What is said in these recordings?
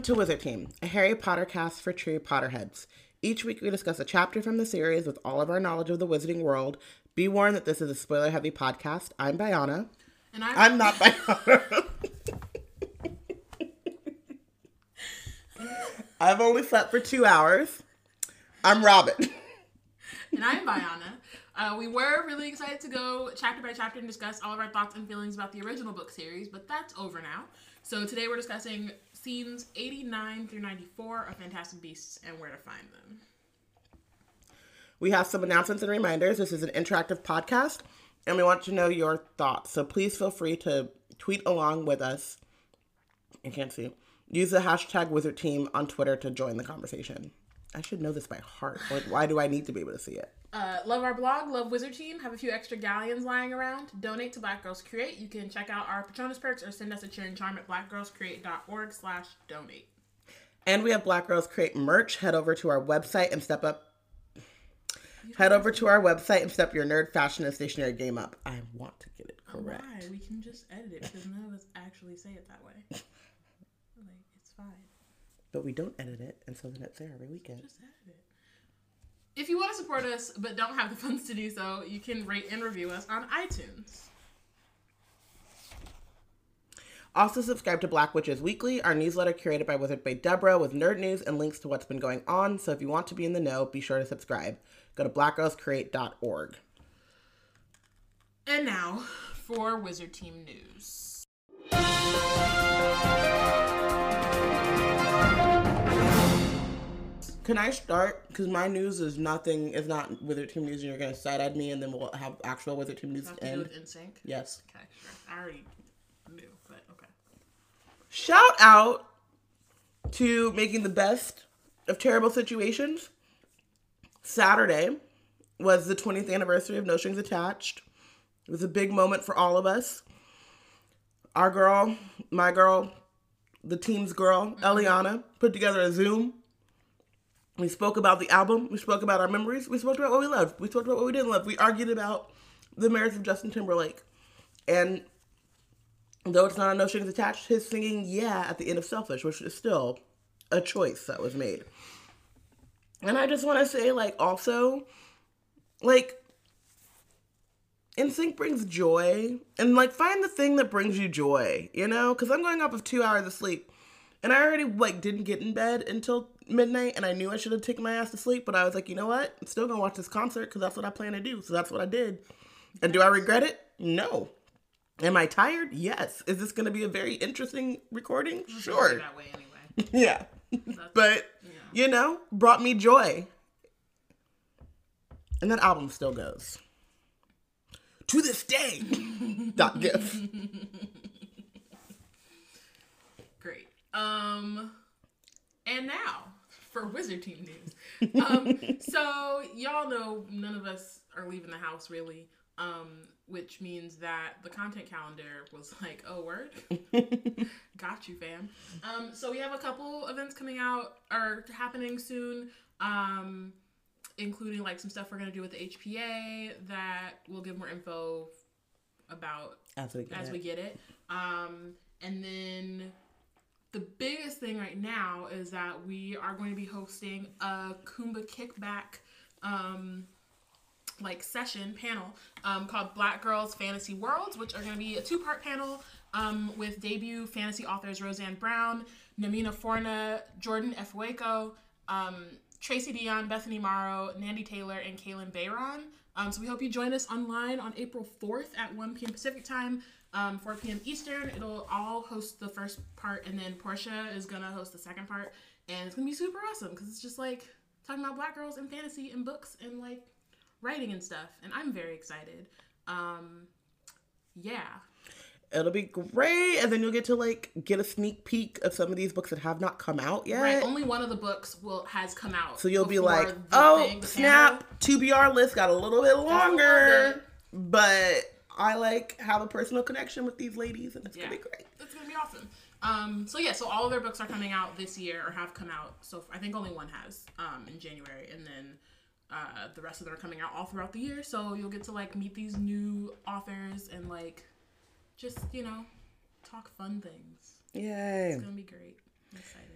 Welcome to Wizard Team, a Harry Potter cast for true Potterheads. Each week we discuss a chapter from the series with all of our knowledge of the wizarding world. Be warned that this is a spoiler heavy podcast. I'm Biana. And I'm, I'm not Biana. I've only slept for two hours. I'm Robin. and I'm Biana. Uh, we were really excited to go chapter by chapter and discuss all of our thoughts and feelings about the original book series, but that's over now. So today we're discussing scenes 89 through 94 of Fantastic Beasts and where to find them. We have some announcements and reminders. This is an interactive podcast, and we want to know your thoughts. So please feel free to tweet along with us. I can't see. Use the hashtag Wizard Team on Twitter to join the conversation. I should know this by heart. Like, why do I need to be able to see it? Uh, love our blog, love Wizard Team. Have a few extra galleons lying around. Donate to Black Girls Create. You can check out our Patronus perks or send us a cheering charm at blackgirlscreate.org slash donate. And we have Black Girls Create merch. Head over to our website and step up. Head over to our website and step your nerd fashion and stationery game up. I want to get it correct. Why? We can just edit it because none of us actually say it that way. like, it's fine. But we don't edit it, and so then it's there every weekend. Just edit it. If you want to support us but don't have the funds to do so, you can rate and review us on iTunes. Also, subscribe to Black Witches Weekly, our newsletter curated by Wizard Bay Deborah with nerd news and links to what's been going on. So if you want to be in the know, be sure to subscribe. Go to blackgirlscreate.org. And now for Wizard Team News. Can I start? Because my news is nothing, is not Wizard Team news, and you're going to side at me, and then we'll have actual Wizard Team news Have to do end. with NSYNC? Yes. Okay, sure. I already knew, but okay. Shout out to making the best of terrible situations. Saturday was the 20th anniversary of No Strings Attached. It was a big moment for all of us. Our girl, my girl, the team's girl, mm-hmm. Eliana, put together a Zoom. We spoke about the album. We spoke about our memories. We spoke about what we loved. We spoke about what we didn't love. We argued about the merits of Justin Timberlake. And though it's not a no strings attached, his singing yeah at the end of Selfish, which is still a choice that was made. And I just want to say, like, also, like, NSYNC brings joy, and like, find the thing that brings you joy, you know? Because I'm going off of two hours of sleep, and I already like didn't get in bed until midnight, and I knew I should have taken my ass to sleep, but I was like, you know what? I'm still gonna watch this concert because that's what I plan to do. So that's what I did. And do I regret it? No. Am I tired? Yes. Is this to be a very interesting recording? Sure. That way anyway. Yeah. But, you know, brought me joy. And that album still goes. To this day. Dot gif. Great. Um, and now for Wizard Team news. Um, so y'all know none of us are leaving the house really. Um, which means that the content calendar was like, oh word, got you, fam. Um, so we have a couple events coming out or happening soon. Um, including like some stuff we're gonna do with the HPA that we'll give more info about As we get as it. we get it. Um, and then the biggest thing right now is that we are going to be hosting a Kumba kickback um, like session panel um, called Black Girls Fantasy Worlds, which are going to be a two part panel um, with debut fantasy authors Roseanne Brown, Namina Forna, Jordan Ifueko, um, Tracy Deonn, Bethany Morrow, Nandi Taylor, and Kalynn Bayron. Um, so we hope you join us online on April 4th at 1 p.m. Pacific time, um, 4 p.m. Eastern. It'll all host the first part, and then Portia is to host the second part. And it's to be super awesome because it's just like talking about black girls and fantasy and books and like writing and stuff. And I'm very excited. Um, yeah. It'll be great. And then you'll get to like get a sneak peek of some of these books that have not come out yet. Right. Only one of the books will has come out. So you'll be like, oh, thing, snap, TBR list got a little bit little longer. But I like have a personal connection with these ladies and it's Yeah. gonna be great. It's gonna be awesome. Um, so yeah, so all of their books are coming out this year or have come out. So I think only one has um, in January, and then uh, the rest of them are coming out all throughout the year. So you'll get to like meet these new authors and like just you know talk fun things. Yay. It's gonna be great. I'm excited.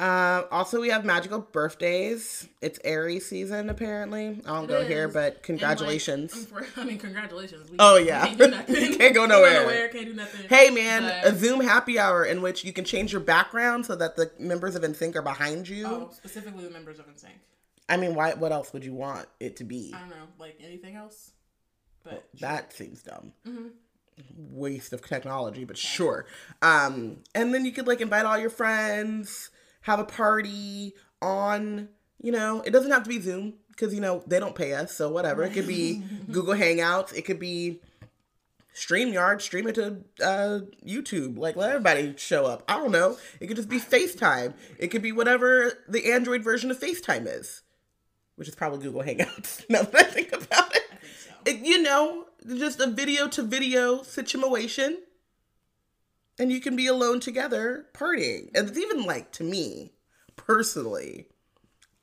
Um, also, we have magical birthdays. It's Aries season, apparently. I don't It go here, but And, like, congratulations. I mean, congratulations. We, Oh, yeah. can't do nothing. Can't go nowhere. Can't do nothing. hey, man, But- a Zoom happy hour in which you can change your background so that the members of NSYNC are behind you. Oh, specifically the members of NSYNC. I mean, why? What else would you want it to be? I don't know, like anything else. But That seems dumb. Mhm. Waste of technology, but sure. Um, and then you could like invite all your friends, have a party on. You know, it doesn't have to be Zoom because you know they don't pay us, so whatever. It could be Google Hangouts. It could be StreamYard. Stream it to uh, YouTube. Like let everybody show up. I don't know. It could just be FaceTime. It could be whatever the Android version of FaceTime is, which is probably Google Hangouts. now that I think about it think so. it- you know, just a video to video situation. And you can be alone together partying. And it's even like, to me, personally,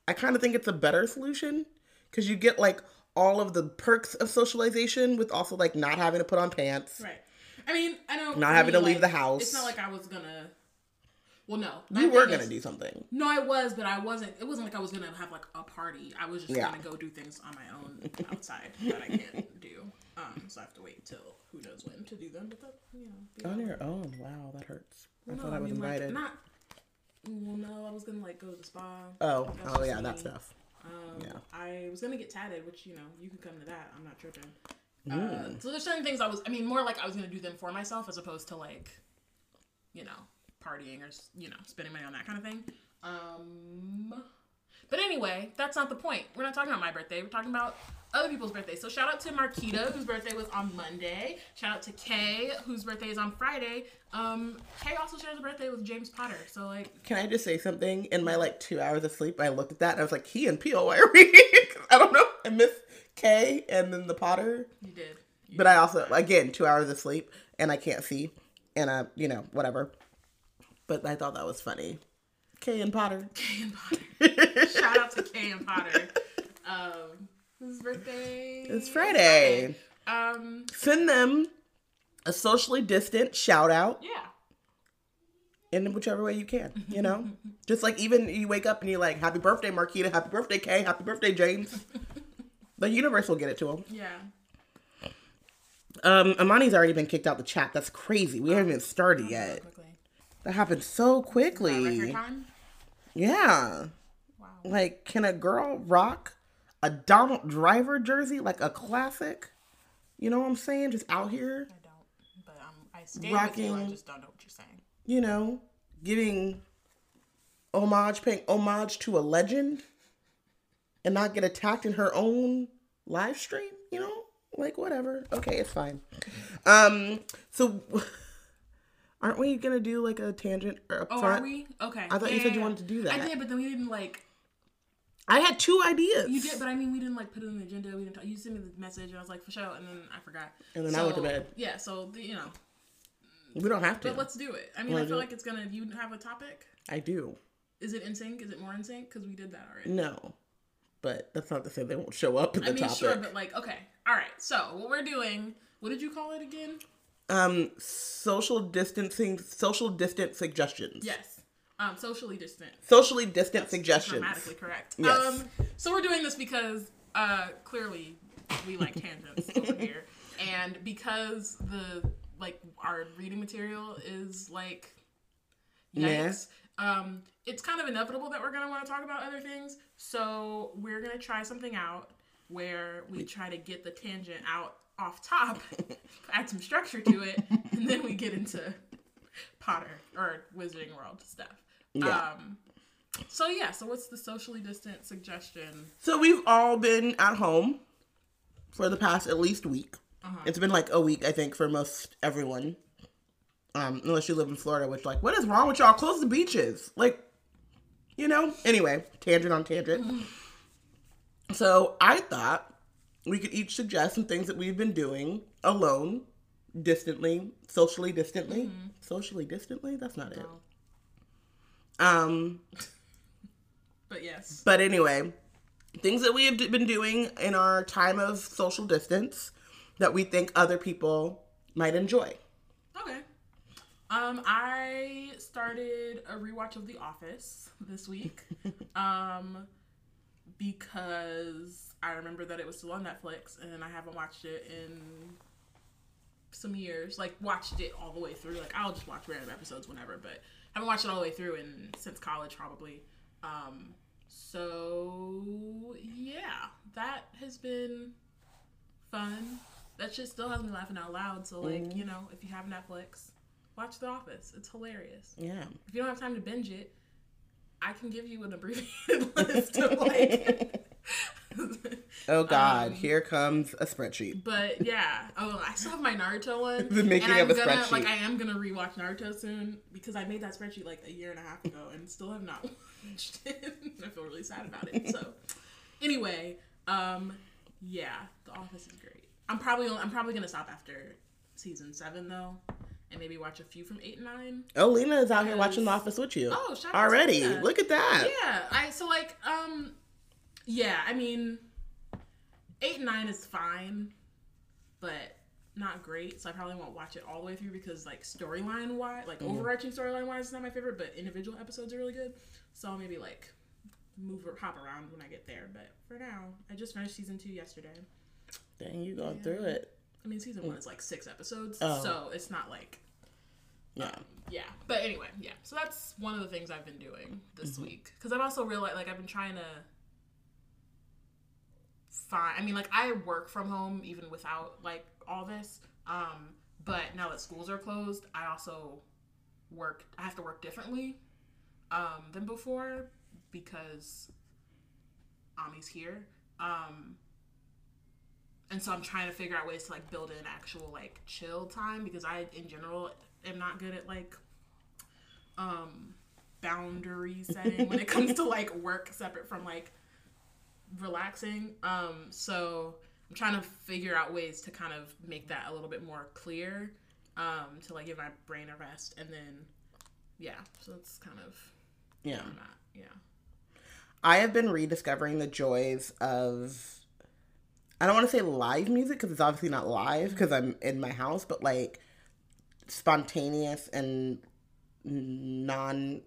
I kind of think it's a better solution because you get like all of the perks of socialization with also like not having to put on pants. Right. I mean, I don't. Not having me, to leave like, the house. It's not like I was gonna. Well, no. You were going to is- do something. No, I was, but I wasn't. It wasn't like I was gonna have like a party. I was just Yeah. gonna go do things on my own outside that I can't do. Um, so I have to wait till who knows when to do them. But that, you know. On your own. Wow, that hurts. I No, thought I was mean, like, invited. not. Well, no, I was gonna like go to the spa. oh, That's oh yeah, that stuff. Um, Yeah. I was gonna get tatted, which you know you could come to that. I'm not tripping. Mm. Uh, so there's certain things I was. I mean, more like I was gonna do them for myself as opposed to like, you know, partying or s- you know spending money on that kind of thing. Um, but anyway, that's not the point. We're not talking about my birthday. We're talking about other people's birthdays. So shout out to Marquita, whose birthday was on Monday. Shout out to Kay, whose birthday is on Friday. Um, Kay also shares a birthday with James Potter. So like, Can I just say something? In my like two hours of sleep, I looked at that and I was like, "He and Peel, why are we?" I don't know. I miss Kay and then the Potter, you did. You but I also again two hours of sleep and I can't see, and I you know whatever. But I thought that was funny. K and Potter. Kay and Potter. Shout out to Kay and Potter. Um, whose birthday? It's Friday. Um, Send them a socially distant shout out yeah. in whichever way you can. You know, just like even you wake up and you're like, "Happy birthday, Marquita! Happy birthday, Kay! Happy birthday, James!" the universe will get it to them. Yeah. Um, Amani's already been kicked out the chat. That's crazy. We haven't even started yet. That happened so record quickly. Yeah. Wow. Like, can a girl rock a Donald Driver jersey like a classic? You know what I'm saying? Just out here, I don't, but um, I stand with you. I Rocking- just don't know what you're saying. you know, giving homage, paying homage to a legend and not get attacked in her own live stream, you know? Like, whatever. Okay, it's fine. Um, so aren't we gonna do like a tangent or up Oh, front? are we? Okay. I thought you said you wanted to do that. I did, but then we didn't like. I had two ideas. You did, but I mean, we didn't like put it on the agenda. We didn't. Talk, you sent me the message, and I was like, for sure, and then I forgot. And then I went to bed. Yeah. So the- you know, we don't have to. but let's do it. I mean, Wanna I feel like it's gonna. You have a topic. I do. Is it in sync? Is it more in sync? Because we did that already. No. But that's not to say they won't show up at the I mean, topic. sure, but like, okay, all right. So what we're doing? What did you call it again? Um, social distancing, social distance suggestions. Yes. Um, socially distant. Socially distant suggestions. Grammatically correct. Yes. Um, so we're doing this because uh, clearly we like tangents over here, and because the like our reading material is like yikes. Um, it's kind of inevitable that we're gonna want to talk about other things. So we're gonna try something out where we try to get the tangent out off top, add some structure to it, and then we get into Potter or Wizarding World stuff. Yeah. Um, so yeah, so what's the socially distant suggestion? So we've all been at home for the past at least week. Uh-huh. It's been like a week, I think, for most everyone. Um, unless you live in Florida, which like, what is wrong with y'all? Close the beaches. Like, you know? Anyway, tangent on tangent. So I thought we could each suggest some things that we've been doing alone, distantly, socially distantly. Socially distantly? That's not it. Um, But yes, but anyway, things that we have been doing in our time of social distance that we think other people might enjoy. okay. Um, I started a rewatch of The Office this week. um, because I remember that it was still on Netflix and I haven't watched it in some years. Like watched it all the way through. Like I'll just watch random episodes whenever, but I haven't watched it all the way through in since college probably. Um, so yeah, that has been fun. That shit still has me laughing out loud. So like, Mm-hmm. you know, if you have Netflix, watch The Office. It's hilarious. Yeah. If you don't have time to binge it, I can give you an abbreviated list of like. Oh God, Um, here comes a spreadsheet. but yeah, oh, I still have my Naruto one. The making and I'm of a gonna, spreadsheet. Like, I am gonna rewatch Naruto soon because I made that spreadsheet like a year and a half ago and still have not watched it. I feel really sad about it. So, anyway, um, yeah, The Office is great. I'm probably I'm probably gonna stop after season seven though, and maybe watch a few from eight and nine. Oh, Lena is out here watching The Office with you. Oh, shout out to already! Look at that. Yeah, I so like um yeah, I mean eight and nine is fine, but not great. So I probably won't watch it all the way through because like storyline wise, like overarching storyline wise is not my favorite, but individual episodes are really good. So I'll maybe like move or hop around when I get there. But for now, I just finished season two yesterday. Dang, you going through it? I mean season one is like six episodes, Oh. so it's not like Yeah. yeah. But anyway yeah. So that's one of the things i've been doing this week. Because i've also realized like i've been trying to find i mean like i work from home even without like all this um but now that schools are closed i also work i have to work differently um than before because ami's here. Um and so i'm trying to figure out ways to like build in actual like chill time because i in general am not good at like um boundary setting when it comes to like work separate from like relaxing um so i'm trying to figure out ways to kind of make that a little bit more clear um to like give my brain a rest and then yeah so that's kind of Yeah. where yeah I have been rediscovering the joys of I don't want to say live music because it's obviously not live because I'm in my house, but like spontaneous and non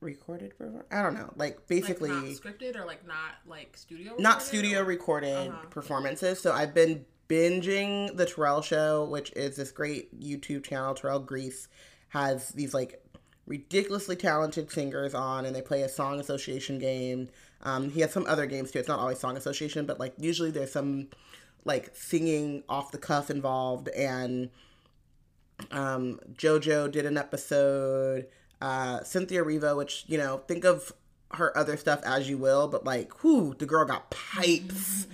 recorded perform- I don't know. Like basically like scripted or like not like studio not studio or- recorded Uh-huh. performances. So I've been binging the Terrell Show, which is this great YouTube channel. Terrell Grice has these like ridiculously talented singers on, and they play a song association game. Um, he has some other games too. It's not always song association, but like usually there's some like singing off the cuff involved and um, JoJo did an episode. Uh, Cynthia Erivo, which you know, think of her other stuff as you will, but like, whoo, the girl got pipes.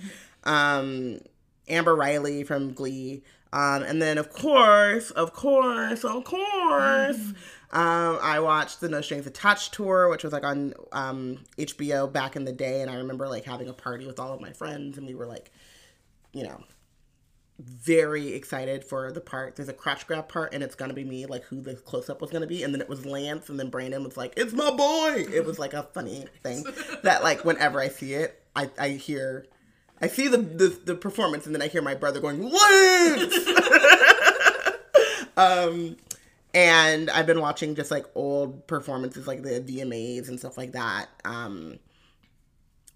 um, Amber Riley from Glee, um, and then of course, of course, of course, um, I watched the No Strings Attached tour, which was like on um, HBO back in the day, and I remember like having a party with all of my friends, and we were like, you know, very excited for the part. There's a crotch grab part, and it's gonna be me, like who the close up was gonna be, and then it was Lance, and then Brandon was like, "It's my boy." It was like a funny thing that, like, whenever I see it, I I hear, I see the the, the performance, and then I hear my brother going, "Lance." um, and I've been watching just like old performances, like the VMAs and stuff like that. Um,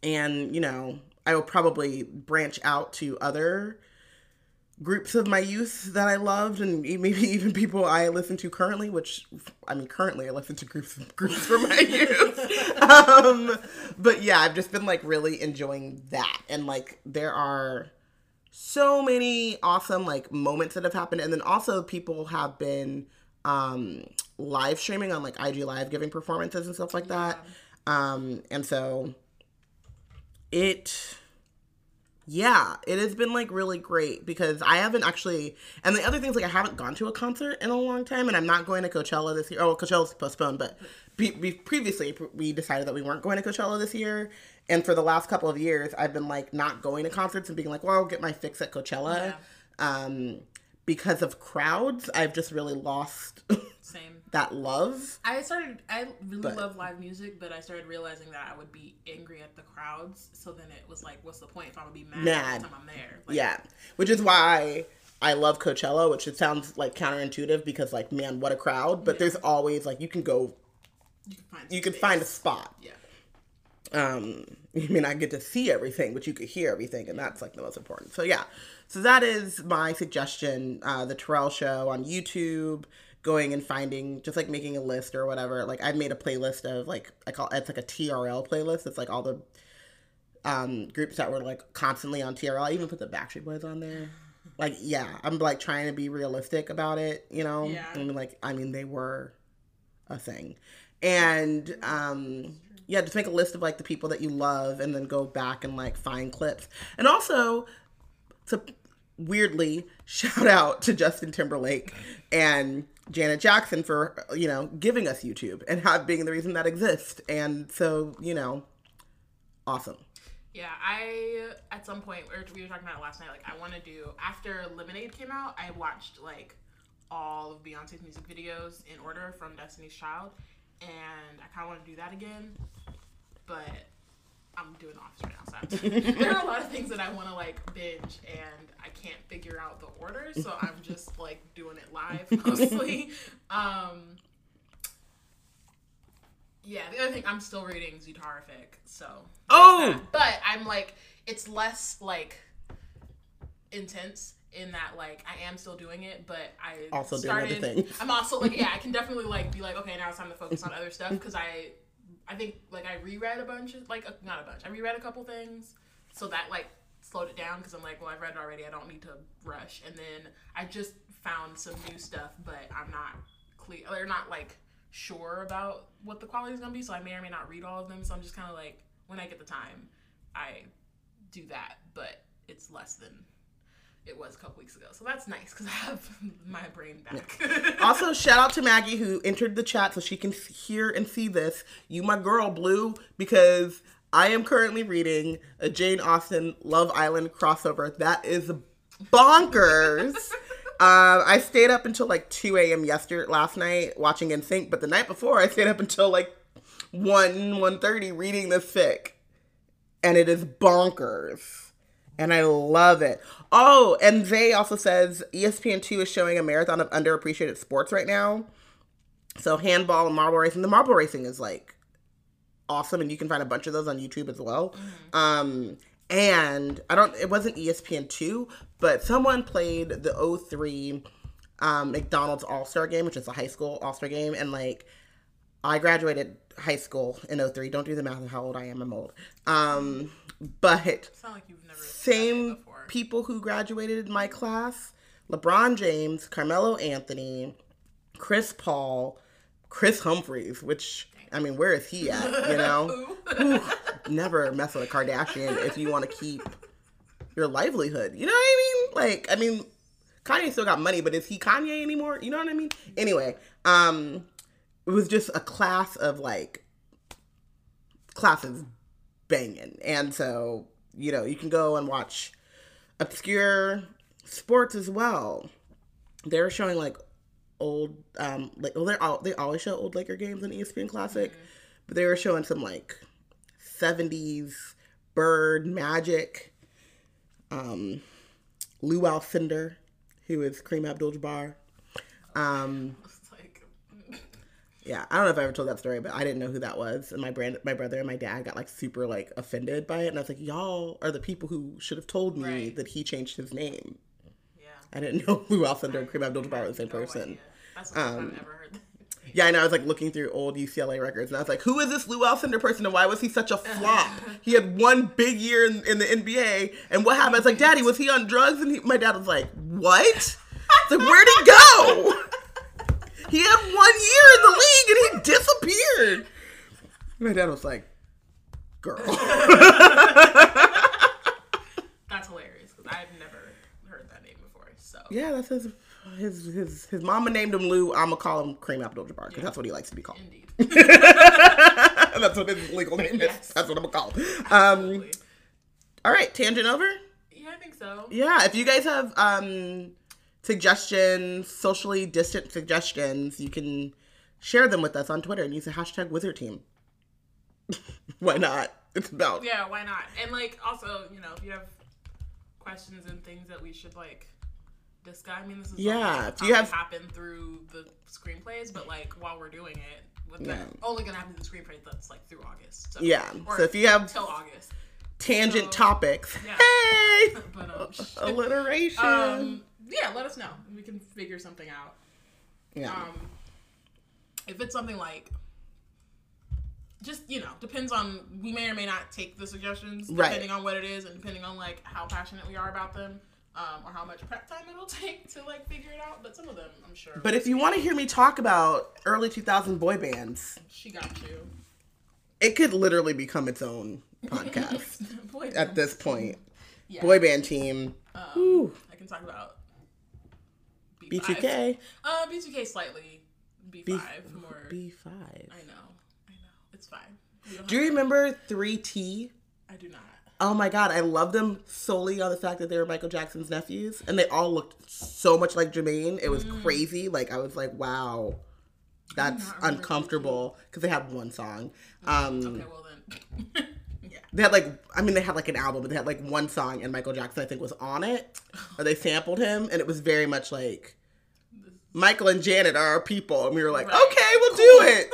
and you know, I will probably branch out to other groups of my youth that I loved, and maybe even people I listen to currently. Which I mean, currently I listen to groups groups from my youth. um, but yeah, I've just been like really enjoying that, and like there are so many awesome like moments that have happened, and then also people have been um live streaming on like IG Live, giving performances and stuff like that. Um, and so it yeah, it has been like really great because I haven't actually, and the other things like I haven't gone to a concert in a long time, and I'm not going to Coachella this year. Oh, Coachella's postponed, but be, be, previously we decided that we weren't going to Coachella this year, and for the last couple of years, I've been like not going to concerts and being like, well, I'll get my fix at Coachella. Um, because of crowds, I've just really lost same that love. I started. I really But- love live music, but I started realizing that I would be angry at the crowds. So then it was like, what's the point if I'm gonna be mad, Mad. every time I'm there? Like, Yeah, which is why I love Coachella, which it sounds like counterintuitive because like man, what a crowd. But there's always like you can go, You can find. you can find a spot. Yeah. um you may not get to see everything but you could hear everything and that's like the most important so yeah so that is my suggestion uh the terrell show on youtube going and finding just like making a list or whatever. Like i've made a playlist of like i call it's like a trl playlist. It's like all the um groups that were like constantly on trl i even put the backstreet boys on there. Like yeah i'm like trying to be realistic about it you know? Yeah. and like i mean they were a thing. And um yeah just make a list of like the people that you love and then go back and like find clips. And also to weirdly shout out to justin timberlake and janet jackson for you know giving us youtube and have being the reason that exists. And so you know awesome. Yeah, I at some point we were, we were talking about last night. Like, I want to do after Lemonade came out, I watched like all of Beyonce's music videos in order from Destiny's Child, and I kind of want to do that again, I'm doing the office right now, so there are a lot of things that I want to like binge, and I can't figure out the order, so I'm just like doing it live mostly. um, yeah, the other thing I'm still reading Zootarific, so Oh! that. but I'm like it's less like intense in that like I am still doing it, but I Also doing other started. things. I'm also like yeah, I can definitely like be like okay, now it's time to focus on other stuff because I I think like I reread a bunch of like uh, not a bunch, I reread a couple things, so that like slowed it down because I'm like well I've read it already, I don't need to rush, and then I just found some new stuff, but I'm not clear or not like sure about what the quality is gonna be, so I may or may not read all of them. So I'm just kind of like, when I get the time, I do that, but it's less than it was a couple weeks ago. So that's nice because I have my brain back. Also, shout out to Maggie who entered the chat so she can hear and see this. You, my girl, Blue, because I am currently reading a Jane Austen Love Island crossover. That is bonkers. Um, I stayed up until like 2 a.m. yesterday, last night watching NSYNC, but the night before I stayed up until like 1, 1.30 reading this fic. And it is bonkers. And I love it. Oh, and Zay also says E ESPN2 is showing a marathon of underappreciated sports right now. So handball and marble racing. The marble racing is like awesome, and you can find a bunch of those on YouTube as well. Um, and I don't. It wasn't E ESPN2, but someone played the 03 um, McDonald's All Star Game, which is a high school All Star game, and like I graduated high school in 03. Don't do the math of how old I am. I'm old. Um, but not like you've never done it same people who graduated in my class LeBron James, Carmelo Anthony, Chris Paul, Kris Humphries, which, I mean, where is he at? You know? Ooh, never mess with a Kardashian if you want to keep your livelihood. You know what I mean? Like, I mean, Kanye still got money, but is he Kanye anymore? You know what I mean? Anyway, um, it was just a class of like classes banging. And so, you know, you can go and watch obscure sports as well. They're showing like old um like well they're all they always show old Laker games on ESPN Classic, but they were showing some like 70s Bird Magic um Lew Alcindor, who is Kareem Abdul-Jabbar. Um yeah, I don't know if I ever told that story, but I didn't know who that was, and my brand, my brother and my dad got like super like offended by it, and I was like, y'all are the people who should have told me Right. that he changed his name. yeah. I didn't know Lew Alcindor and Kareem Abdul-Jabbar were the same No person. idea. That's the Um, I've ever heard. Yeah, I know. I was like looking through old UCLA records, and I was like, who is this Lew Alcindor person, and why was he such a flop? he had one big year in, in the NBA, and what happened? I was like, Daddy, was he on drugs? And he, my dad was like, what? It's like, where'd he go? He had one year in the league, and he disappeared. My dad was like, girl. That's hilarious because I've never heard that name before. So yeah, that's his. His, his his mama named him Lew. I'm gonna call him Kareem Abdul-Jabbar because that's what he likes to be called. indeed. that's what his legal name is. That's what I'm gonna call. him. Um, all right, tangent over. yeah, I think so. Yeah, if you guys have um, suggestions, socially distant suggestions, you can share them with us on Twitter and use the hashtag Wizard Team. Why not? It's about Yeah, why not? And like also, you know, if you have questions and things that we should like guy. I mean, this is Yeah, If if you have- happen through the screenplays, but like while we're doing it, with Yeah. only gonna happen through the screenplay. That's like through August. So, Yeah. or So if you have till August. Tangent so- topics, Yeah. hey, But um, alliteration. um, yeah, let us know. We can figure something out. yeah. Um, if it's something like, just you know, depends on we may or may not take the suggestions Right. depending on what it is and depending on like how passionate we are about them, um, or how much prep time it'll take to like figure it out. But some of them, I'm sure. but if you want to hear me talk about early 2000 boy bands, she got you. it could literally become its own podcast Boy, at this point. yeah. Boy band team. Um, I can talk about B5. B2K. Uh, B2K slightly. B5 B- more. B5. I know. I know. It's fine. Don't you remember 3T? I do not. Oh my god, I love them solely on the fact that they were Michael Jackson's nephews, and they all looked so much like Jermaine. It was crazy. Like I was like, wow, that's uncomfortable because they have one song. Um, Okay, well then. They had like, I mean, they had like an album, but they had like one song, and Michael Jackson I think was on it, or they sampled him, and it was very much like Michael and Janet are our people, and we were like, Right. okay, we'll do it.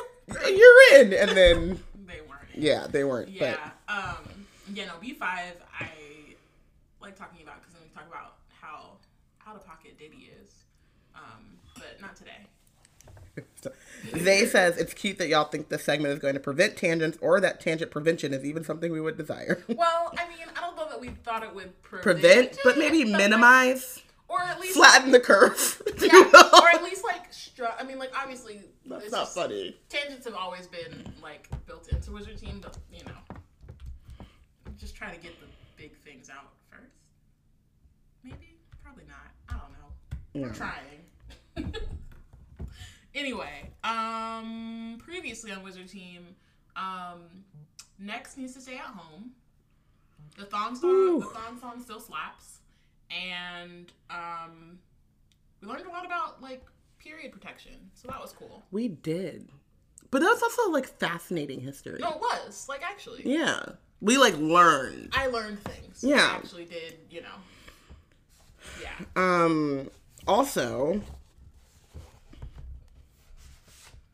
You're in, and then They weren't. yeah, they weren't. Yeah. Um. Yeah. No. B five. I like talking about because then we talk about how out of pocket Diddy is. Um. But not today. Zay says it's cute that y'all think this segment is going to prevent tangents, or that tangent prevention is even something we would desire. Well, I mean, I don't know that we thought it would prevent, prevent, but maybe like- minimize, or at least flatten the curve. you Yeah, or at least like stru- I mean, like obviously, That's it's not just- funny. Tangents have always been like built into Wizard Team, but you know, just try to get the big things out first. Maybe, probably not. I don't know. We're Yeah. trying. anyway, um, previously on Wizard Team, um, next needs to stay at home. The thong song, Woo. the thong song still slaps, and um, we learned a lot about like period protection, so that was cool. We did, but that's also like fascinating history. No, it was like actually, Yeah, we like learned. I learned things. Yeah. I actually did. You know, yeah. Um. Also,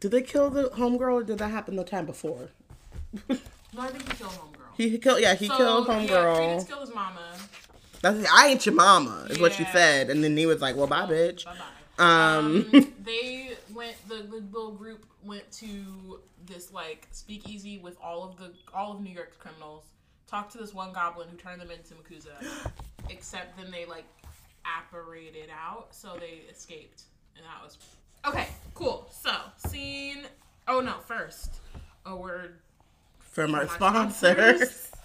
did they kill the homegirl, or did that happen the time before? No, I think he killed homegirl. He killed. Yeah, he So, killed Yeah, homegirl. Credence killed his mama. That's I ain't your mama, is what she said, and then he was like, "Well, bye, bitch." Bye bye. Um, Um, they went. The, the little group went to this like speakeasy with all of the all of New York's criminals. Talked to this one goblin who turned them into MACUSA. except then they like apparated out, so they escaped, and that was okay. Cool. So scene. Oh no! First, a word from our from my sponsor. sponsors.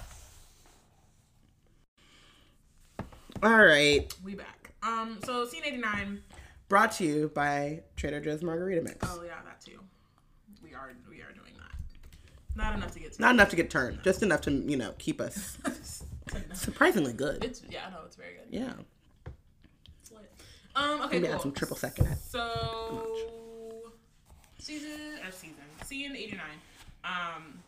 All right, We back. Um. So scene eighty nine. brought to you by Trader Joe's Margarita Mix. Oh yeah, that too. We are we are doing that. Not enough to get. Not enough to get turned, just enough to you know keep us surprisingly good. It's yeah, no, it's very good. Yeah. Um, okay, cool. add some triple second. at- So season or season scene eighty nine. Um,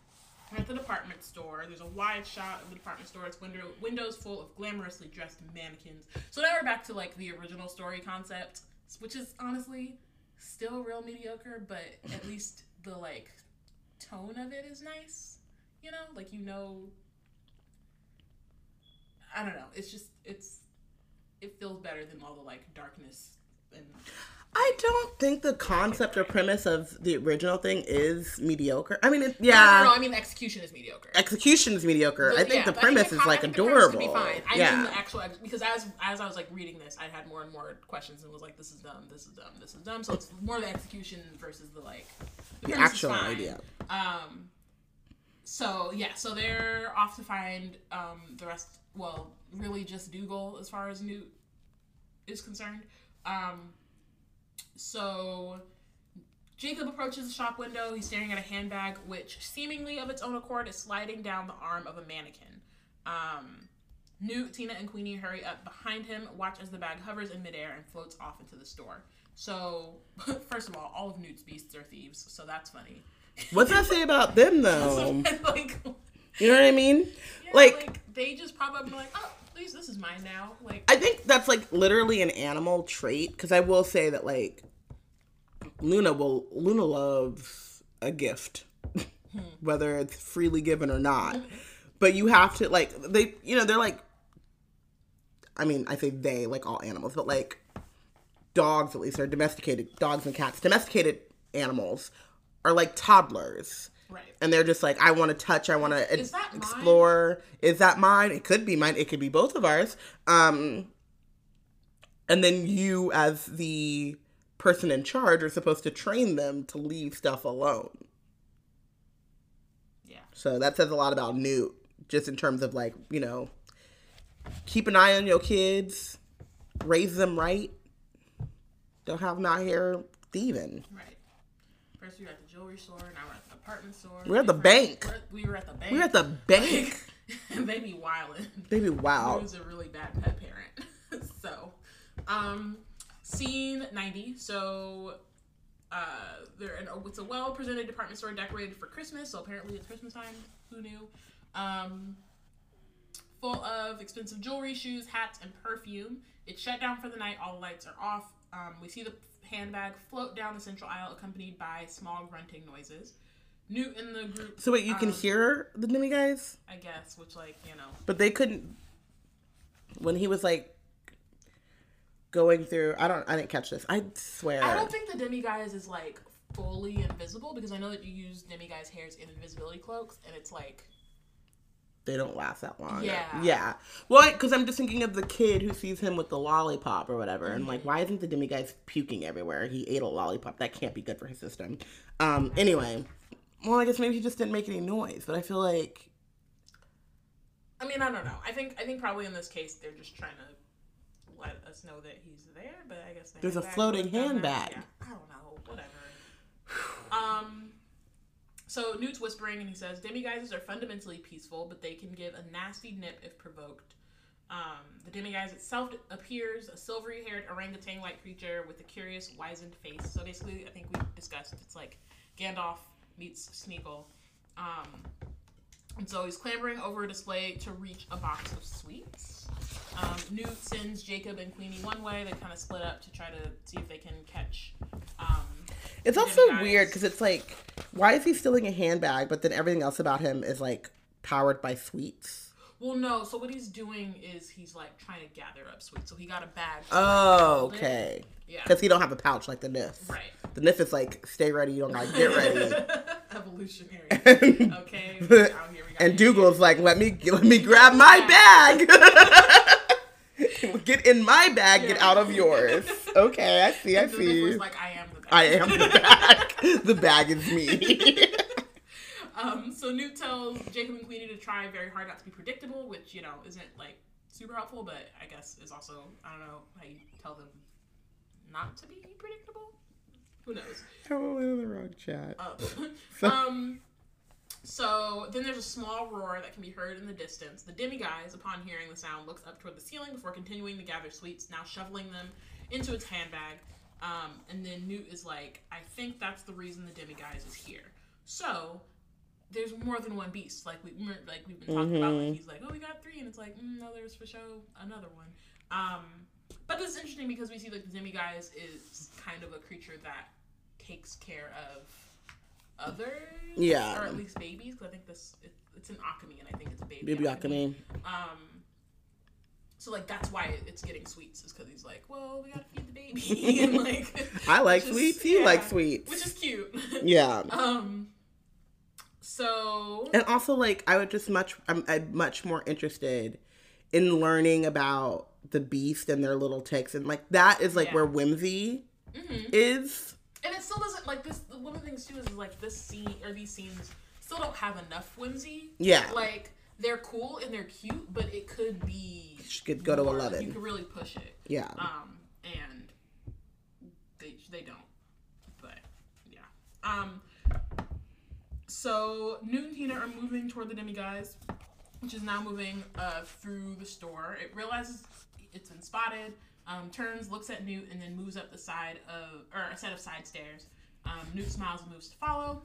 at the department store. There's a wide shot of the department store. It's window windows full of glamorously dressed mannequins. So now we're back to like the original story concept, which is honestly still real mediocre, but at least the like tone of it is nice. You know, like you know. I don't know. It's just it's it feels better than all the like darkness and I don't think the concept or premise of the original thing is mediocre. I mean, it, No, no, yeah, no, I mean the execution is mediocre. execution is mediocre. I think Yeah, the premise the is like think the adorable. could be fine. I yeah, mean the actual ex- because as as I was like reading this, I had more and more questions and was like, this is dumb, this is dumb, this is dumb. So it's more the execution versus the like the, the actual idea. Um. So yeah, so they're off to find um the rest. Well, really just Dougal as far as Newt is concerned. Um. So Jacob approaches the shop window. He's staring at a handbag, which seemingly of its own accord is sliding down the arm of a mannequin. Um, Newt, Tina, and Queenie hurry up behind him, watch as the bag hovers in midair and floats off into the store. So, first of all, all of Newt's beasts are thieves, so that's funny. What's that say about them though? like, You know what I mean? yeah, like, like, they just pop up and be like, oh, please, this is mine now. Like, I think that's like literally an animal trait because I will say that like Luna will Luna loves a gift, hmm. whether it's freely given or not. But you have to like they you know they're like I mean I say they like all animals, but like dogs at least are domesticated dogs and cats domesticated animals are like toddlers right. and they're just like i want to touch i want to Is that mine? explore is that mine it could be mine it could be both of ours um and then you as the person in charge are supposed to train them to leave stuff alone Yeah. so that says a lot about newt just in terms of like you know keep an eye on your kids raise them right don't have them out here thieving Right. First we were at the jewelry store, now we're at the apartment store. We're at the bank. we're- were at the bank. we're at the bank and they be wildin'. baby I wow was a really bad pet parent. so, um, scene 90. So, uh, they're in, it's a well presented department store decorated for Christmas. So, apparently it's Christmas time. Who knew? Um, full of expensive jewelry, shoes, hats, and perfume. It's shut down for the night. All the lights are off. Um, we see the handbag float down the central aisle, accompanied by small grunting noises. Newt in the group. so wait you can um, hear the demiguise I guess, which, like, you know. but they couldn't when he was like going through i don't i didn't catch this i swear I don't think the demiguise is like fully invisible because I know that you use demiguise hairs in invisibility cloaks and it's like they don't last that long Yeah. yeah well because i'm just thinking of the kid who sees him with the lollipop or whatever and like why isn't the demi guy puking everywhere he ate a lollipop that can't be good for his system um anyway well i guess maybe he just didn't make any noise but i feel like I mean I don't know. I think I think probably in this case they're just trying to let us know that he's there, but I guess the There's a floating was down there. handbag. Yeah, I don't know. Whatever. um so Newt's whispering and he says demiguises are fundamentally peaceful, but they can give a nasty nip if provoked. Um, the demiguise itself appears a silvery haired orangutan like creature with a curious, wizened face. So basically, I think we discussed it's like Gandalf meets Smeagol. Um, and so he's clambering over a display to reach a box of sweets. Um, Newt sends Jacob and Queenie one way. They kind of split up to try to see if they can catch. Um, it's also weird because it's like why is he stealing a handbag but then everything else about him is like powered by sweets Well, no. So what he's doing is he's like trying to gather up sweets. So he got a bag. like, oh okay Yeah. because he don't have a pouch like the Nif. Right. The Nif is like stay ready, you don't gotta get ready. Evolutionary. and Okay. here got Dougal's like, let me let me grab my bag. get in my bag, get out of yours. Okay, I see, I So Nick was see. like, I am. I am the bag. The bag is me. Um, so Newt tells Jacob and Queenie to try very hard not to be predictable, which you know isn't like super helpful, but I guess is also I don't know how you tell them not to be predictable. Who knows? oh, in the wrong chat. Uh, um. So then there's a small roar that can be heard in the distance. The demiguise, upon hearing the sound, looks up toward the ceiling before continuing to gather sweets, now shoveling them into its handbag. Um, and then Newt is like, I think that's the reason the demiguise is here. So there's more than one beast. Like we like we've been talking about. Like he's like, oh, we got three, and it's like, mm, no, there's for show another one. Um, but this is interesting because we see like the demiguise is kind of a creature that takes care of others, Yeah. or at least babies. Because I think this it, it's an Occamy, and I think it's a baby. Baby Occamy. Um, so like that's why it's getting sweets is because he's like, well, we gotta feed the baby, and like I like is- sweets. You yeah, like sweets. which is cute. Yeah. um. So And also, like, I would just much, I'm, I'm much more interested in learning about the beast and their little ticks, and like that is like Yeah. where whimsy Mhm. is. and it still doesn't like this. One of the things too is like this scene or these scenes still don't have enough whimsy. Yeah. Like they're cool and they're cute, but it could be. She could go to more. 11. You could really push it. Yeah. Um, and they they don't. But yeah. Um. So Newt and Tina are moving toward the demiguise, which is now moving uh, through the store. It realizes it's been spotted. Um, turns, looks at Newt, and then moves up the side of or a set of side stairs. Um, Newt smiles and moves to follow.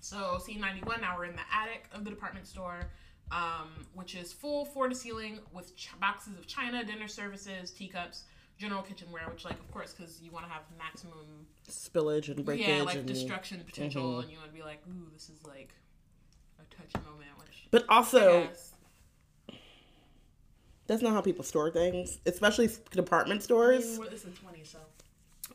So scene ninety one. Now we're in the attic of the department store. Um, which is full floor to ceiling with ch- boxes of china, dinner services, teacups, general kitchenware. Which, like, of course, because you want to have maximum, Spillage and breakage. yeah, like and, destruction potential, Mhm. and you want to be like, ooh, this is like a touchy moment. Which, But also, that's not how people store things, especially department I stores. mean, this is twenty, so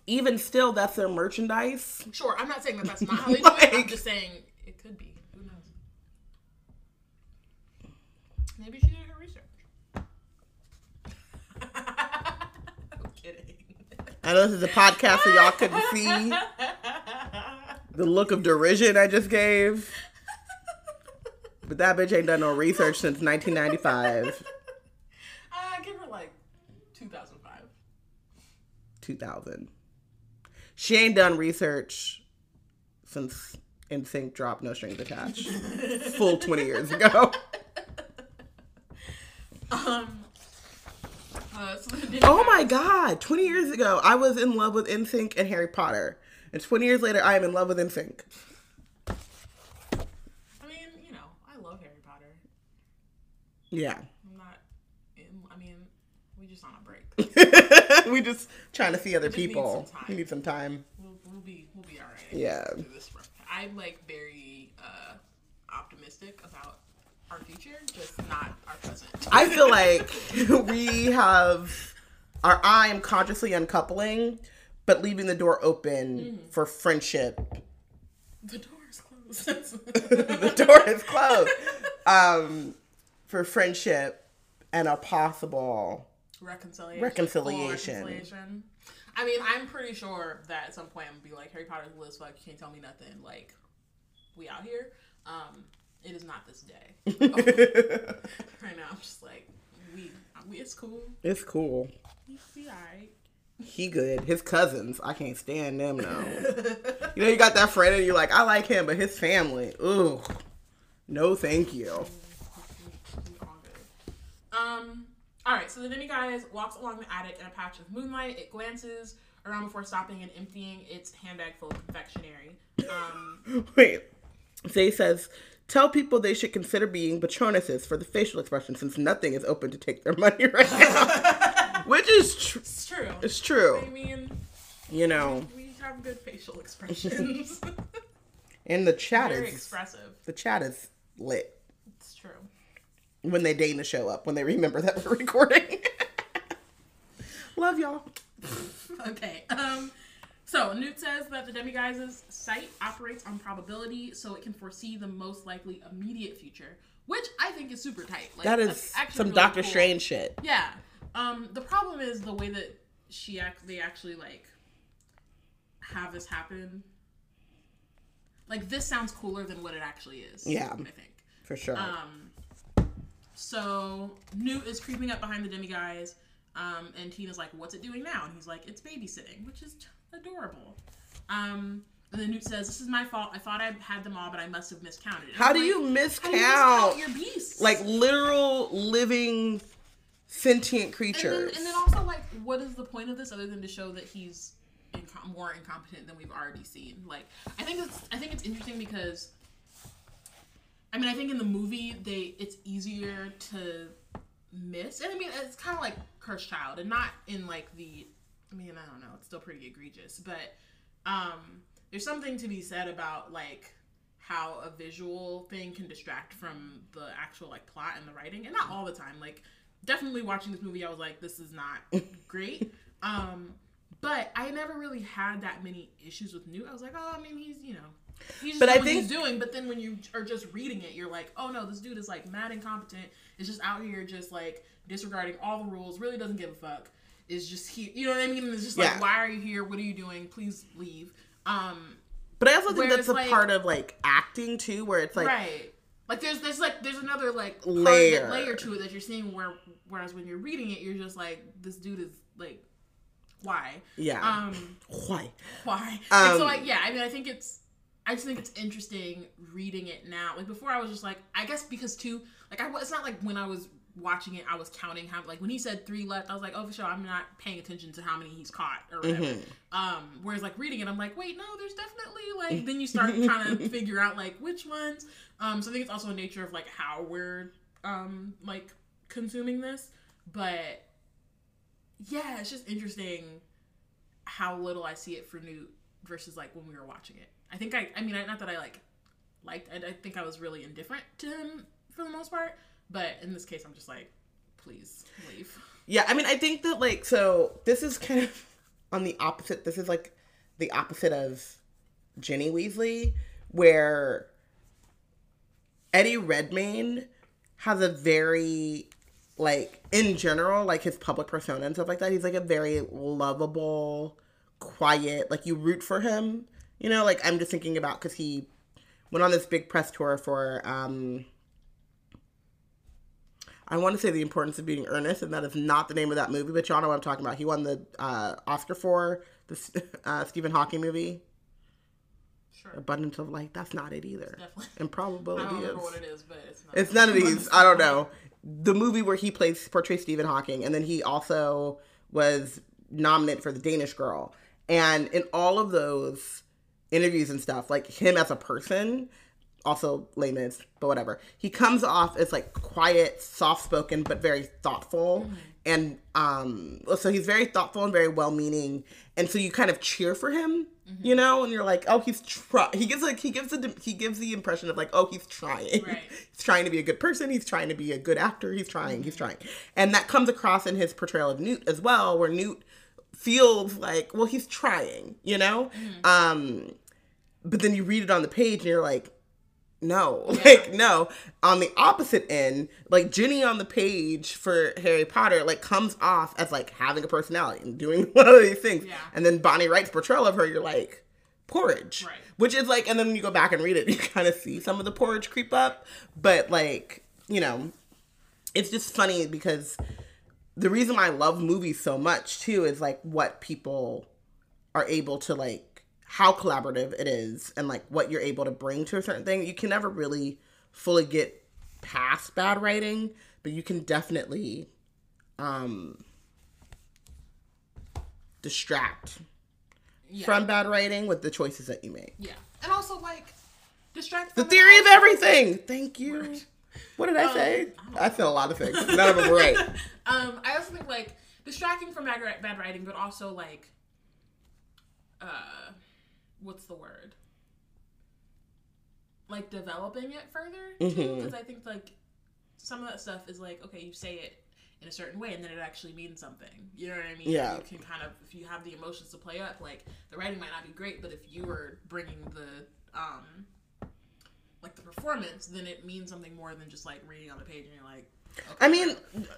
Even still, that's their merchandise. sure. I'm not saying that that's not how they do it. I'm just saying it could be. Who knows? Maybe she did her research. I'm kidding. I know this is a podcast, so y'all couldn't see the look of derision I just gave. But that bitch ain't done no research since 1995, Uh, give her like 2005. 2000. She ain't done research since NSYNC dropped No Strings Attached. Full 20 years ago. Um. Uh, so Oh my god, 20 years ago, I was in love with NSYNC and Harry Potter. And 20 years later, I am in love with NSYNC. I mean, you know, I love Harry Potter. Yeah. I'm not. In, I mean, we just on a break. we just trying to see other need people. time. We need some time. We'll, we'll be we'll be all right. Yeah. I'm like very uh, optimistic about our future, just not our present. I feel like we have our I am consciously uncoupling, but leaving the door open Mm-hmm. for friendship. the door is closed. the door is closed. Um, for friendship and a possible reconciliation. Reconciliation. Reconciliation. I mean, I'm pretty sure that at some point I'm gonna be like, Harry Potter's as fuck. You can't tell me nothing. Like, we out here. Um, it is not this day. right now, I'm just like, we, we it's cool. It's cool. We, we alright. He good. His cousins, I can't stand them no. you know, you got that friend and you're like, I like him, but his family, ooh, no, thank you. All. Um. All right. So the demiguise walks along the attic in a patch of moonlight. It glances around before stopping and emptying its handbag full of confectionery. Um. Wait, Zay says, tell people they should consider being patronuses for the facial expression since nothing is open to take their money right now. Which is tr- It's true. it's true, I mean, you know. we have good facial expressions. And the chat Very is expressive. the chat is lit It's true. when they deign to show up when they remember that we're recording. Love y'all. Okay. Um. So Newt says that the demiguise's sight operates on probability, so it can foresee the most likely immediate future, which I think is super tight. Like that's actually some really Doctor cool. Strange shit. Yeah. Um. The problem is the way that she act. They actually like have this happen. Like this sounds cooler than what it actually is. Yeah. I think. For sure. Um, so Newt is creeping up behind the demiguise, um, and Tina's like, "What's it doing now?" And he's like, "It's babysitting," which is adorable. Um, and then Newt says, "This is my fault. I thought I had them all, but I must have miscounted." And how I'm do like, you How do you miscount miscount your beasts? like literal living sentient and creatures? then, and then also like, what is the point of this other than to show that he's inco- more incompetent than we've already seen? Like, I think it's I think it's interesting because. I mean, I think in the movie they it's easier to miss, and I mean it's kind of like Cursed Child, and not in like the. I mean, I don't know, it's still pretty egregious, but um, there's something to be said about like how a visual thing can distract from the actual like plot and the writing, and not all the time. Like, definitely watching this movie, I was like, this is not great. Um, but I never really had that many issues with Newt. I was like, oh, I mean, he's you know. He's just But I think- he's doing, but then when you are just reading it, you're like, oh no, this dude is like mad incompetent. Is just out here just like disregarding all the rules. Really doesn't give a fuck. Is just here. You know what I mean? It's just like, Yeah. why are you here? What are you doing? Please leave. Um, But I also think that's a like- part of like acting too, where it's like right. Like there's there's like there's another like Layer. layer to it that you're seeing where whereas when you're reading it, you're just like this dude is like why yeah, um why? why and Um, so like yeah I mean I think it's I just think it's interesting reading it now. Like before, I was just like, I guess because too, like I, it's not like when I was watching it, I was counting how, like when he said three left, I was like, oh for sure, I'm not paying attention to how many he's caught or whatever. Mm-hmm. Um, whereas like reading it, I'm like, wait, no, there's definitely like. Then you start trying to figure out like which ones. Um, so I think it's also a nature of like how we're um like consuming this, but yeah, it's just interesting how little I see it for Newt versus like when we were watching it. I think I I mean I, not that I like liked I, I think I was really indifferent to him for the most part, but in this case I'm just like please leave. Yeah, I mean, I think that like so this is kind of on the opposite. This is like the opposite of Ginny Weasley, where Eddie Redmayne has a very like in general, like his public persona and stuff like that. He's like a very lovable, quiet. Like you root for him. You know, like I'm just thinking about because he went on this big press tour for um I want to say the importance of being earnest, and that is not the name of that movie, but y'all know what I'm talking about. He won the uh, Oscar for the uh, Stephen Hawking movie, Sure. Abundance of Light. That's not it either. Definitely. I Improbability don't remember what it is, but it's not. It's none of these. I don't know. The movie where he plays portrays Stephen Hawking, and then he also was nominated for the Danish Girl. And in all of those interviews and stuff, like him as a person, also layman's, but whatever, he comes off as like quiet, soft spoken, but very thoughtful. And um, so he's very thoughtful and very well meaning, and so you kind of cheer for him, you know, and you're like, oh, he's try. He gives like he gives the he gives the impression of like, oh, he's trying. Right. he's trying to be a good person. He's trying to be a good actor. He's trying. He's trying, and that comes across in his portrayal of Newt as well, where Newt feels like, well, he's trying, you know. Um, but then you read it on the page and you're like, no, like no. On the opposite end, like Ginny on the page for Harry Potter, like comes off as like having a personality and doing one of these things. Yeah. And then Bonnie Wright's portrayal of her, you're like, porridge. Right. Which is like, and then when you go back and read it, you kind of see some of the porridge creep up. But like, you know, it's just funny because the reason I love movies so much too is like what people are able to like how collaborative it is and like what you're able to bring to a certain thing. You can never really fully get past bad writing, but you can definitely um distract yeah. from bad writing with the choices that you make. yeah, and also like distract The theory of everything. Thank you. What did I say? I said a lot of things. None of them were right. Um, I also think like distracting from bad, bad writing, but also like, uh, what's the word? Like developing it further too, because I think like some of that stuff is like okay, you say it in a certain way, and then it actually means something. You know what I mean? Yeah. You can kind of if you have the emotions to play up, like the writing might not be great, but if you were bringing the um. Like the performance, then it means something more than just like reading on the page and you're like, okay, I mean,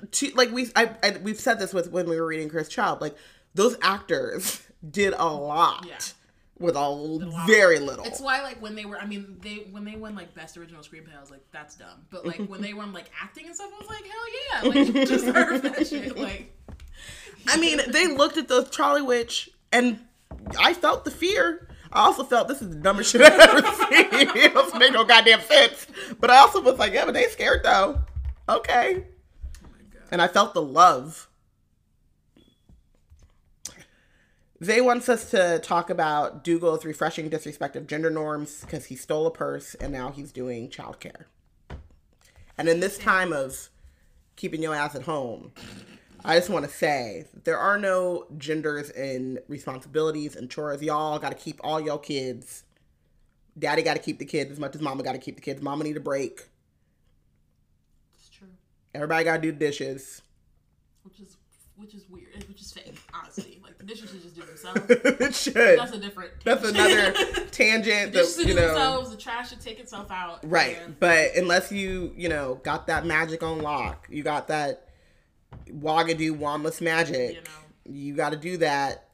to, like we, I, I, we've said this with when we were reading Cursed Child. Like those actors did a lot Yeah. With a lot. very little. It's why like when they were I mean they when they won like best original screenplay I was like that's dumb but like when they won like acting and stuff I was like hell yeah like deserve that shit like I mean, they looked at the Charlie Witch, and I felt the fear. I also felt this is the dumbest shit I've ever seen. it doesn't make no goddamn sense. But I also was like, yeah, but they scared though. Okay. oh my god and I felt the love. Zay wants us to talk about Dougal's refreshing disrespect of gender norms because he stole a purse and now he's doing childcare. And in this time of keeping your ass at home, I just want to say there are no genders in responsibilities and chores. Y'all got to keep all your kids. Daddy got to keep the kids as much as mama got to keep the kids. Mama need a break. it's true Everybody got to do dishes. which is which is weird which is fake honestly like the dishes should just do themselves it should. that's a different That's another tangent dishes that should you do know. themselves the trash should take itself out Right, and- but unless you you know got that magic on lock, you got that Uagadou wandless magic. You know. you got to do that,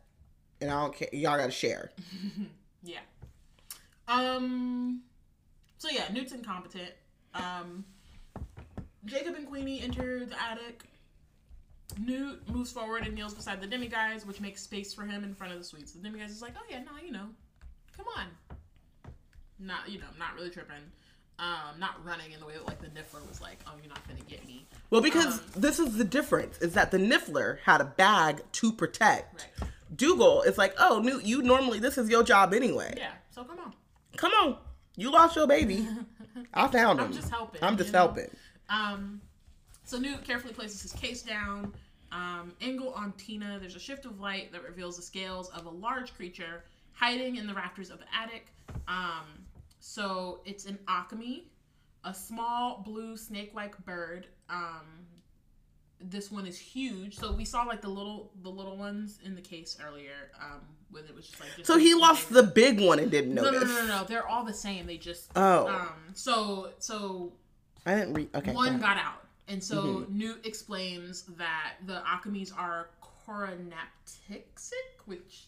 and I don't care. Y'all got to share. Yeah. Um. So yeah, Newt's incompetent. Um. Jacob and Queenie enter the attic. Newt moves forward and kneels beside the demiguise, which makes space for him in front of the sweets. The demiguise is like, "Oh yeah, no, you know, come on." Not, you know, not really tripping. Um, not running in the way that like the Niffler was like, "Oh, you're not gonna get me." Well, because Um, this is the difference: is that the Niffler had a bag to protect. Right. Dougal is like, oh, Newt, you normally this is your job anyway. Yeah. So come on. Come on, you lost your baby. I found him. I'm just helping. I'm just you know? helping. Um, so Newt carefully places his case down. Um, angle on Tina. There's a shift of light that reveals the scales of a large creature hiding in the rafters of the attic. Um, so it's an Occamy, a small blue snake-like bird. Um, this one is huge. So we saw like the little the little ones in the case earlier. Um, when it was just like. Just So he lost the big one and didn't notice. no, no, no, no. They're all the same. They just. Oh. Um. So so I didn't read. Okay. one got out, and so Mm-hmm. Newt explains that the Occamys are choranaptyxic, which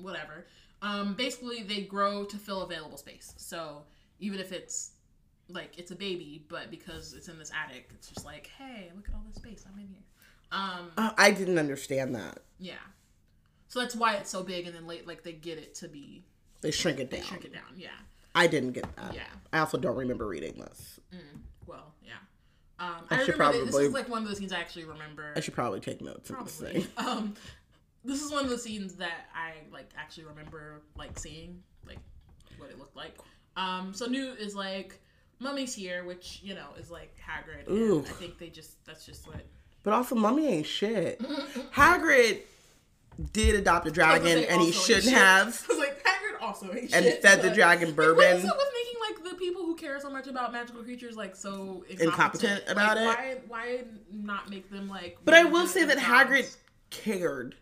whatever. Um. Basically, they grow to fill available space. So even if it's like it's a baby, but because it's in this attic, it's just like, hey, look at all this space. I'm in here. Um. Uh, I didn't understand that. Yeah. So that's why it's so big, and then late, like they get it to be They shrink it down. shrink it down. Yeah. I didn't get that. Yeah. I also don't remember reading this. Well, yeah. Um, I I, should remember that this is like one of the scenes I actually remember. I should probably take notes this Probably. thing. Um, this is one of the scenes that I like actually remember like seeing like what it looked like. Um, so Newt is like, "Mummy's here," which you know is like Hagrid. and Ooh. I think they just that's just what. But also, Mummy ain't shit. Hagrid did adopt a dragon, and he shouldn't have. I was like, Hagrid also ain't And shit, fed the but- dragon Like, bourbon. Is it with making like the people who care so much about magical creatures like so incompetent, Incompetent about Like, it? Why, why not make them like? But I will say that? Hagrid cared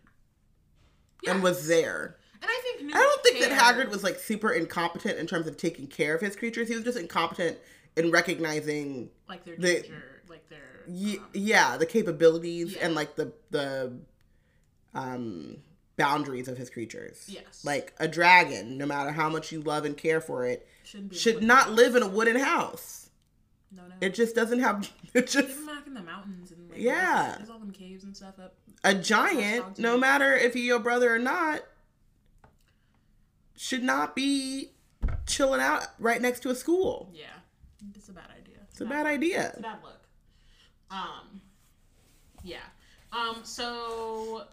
and was there. And I think Newt I don't think that cared. Hagrid was like super incompetent in terms of taking care of his creatures. He was just incompetent in recognizing, like their the- danger, like their y- um, yeah, the capabilities Yeah. and like the the um boundaries of his creatures. Yes. Like a dragon, no matter how much you love and care for it, shouldn't be should not live in a wooden house. No, no. It just doesn't have it just Even back in the mountains and like, Yeah. there's all them caves and stuff up. a giant, no matter if he's your brother or not, should not be chilling out right next to a school. Yeah, it's a bad idea. It's a bad idea. It's a bad look. Um, yeah. Um, so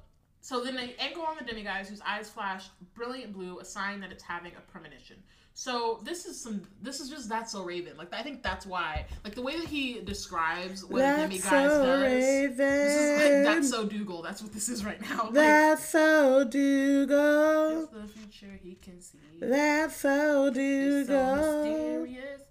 so then they angle on the demiguise whose eyes flash brilliant blue, a sign that it's having a premonition. So this is some. This is just that's so Raven. Like I think that's why. Like the way that he describes what That's Guys so does. Raven. This is like that's so Dougal. That's what this is right now. Like, That's so Dougal. it's the future he can see. That's so so Dougal. him.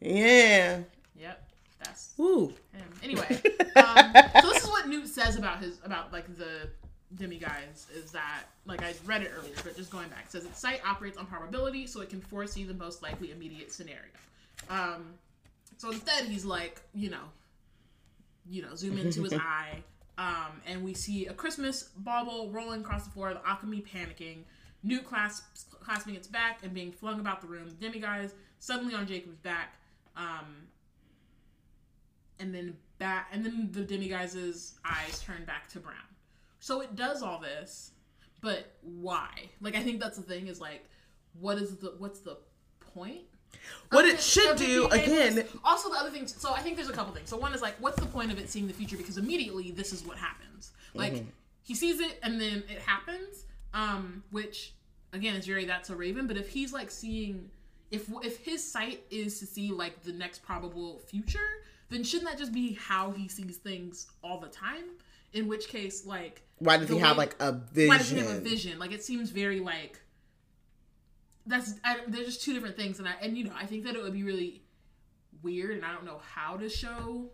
Yeah. Yep, that's Ooh. him. Anyway, um, so this is what Newt says about his about like the demiguise is that like I read it earlier, but just going back, it says its sight operates on probability, so it can foresee the most likely immediate scenario. Um, so instead, he's like, you know, you know, zoom into his eye, um, and we see a Christmas bauble rolling across the floor, the Occamy panicking, Newt clasps, clasping its back and being flung about the room, the demiguise suddenly on Jacob's back, um, and then back, and then the demiguise's eyes turn back to brown. So it does all this, but why? Like I think that's the thing is like, what is the what's the point? What of it should do, being able to- again- Also, the other thing. So I think there's a couple things. So one is like, what's the point of it seeing the future? Because immediately this is what happens. Like Mm-hmm. he sees it and then it happens. Um, which again is very that's a Raven. But if he's like seeing, if if his sight is to see like the next probable future, then shouldn't that just be how he sees things all the time? In which case, like, Why does he have like a vision? why does he have a vision? Like it seems very like that's I, there's just two different things, and I and you know I think that it would be really weird, and I don't know how to show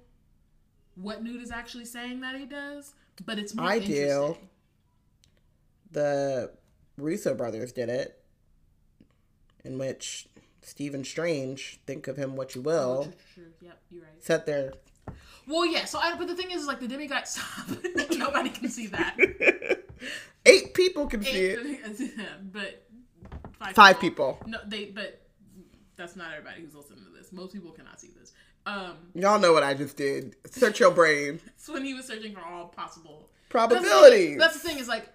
what Newt is actually saying that he does, but it's more I do. The Russo brothers did it, in which Stephen Strange, think of him what you Oh, will, true, true, true. Yep, you're right. sat there. Well, yeah. So, I, but the thing is, is like the demigod stop. Nobody can see that. Eight people can see it. but five, Five people. No, they. But that's not everybody who's listening to this. Most people cannot see this. Um, Y'all know what I just did. Search your brain. it's when he was searching for all possible Probabilities. That's the thing is like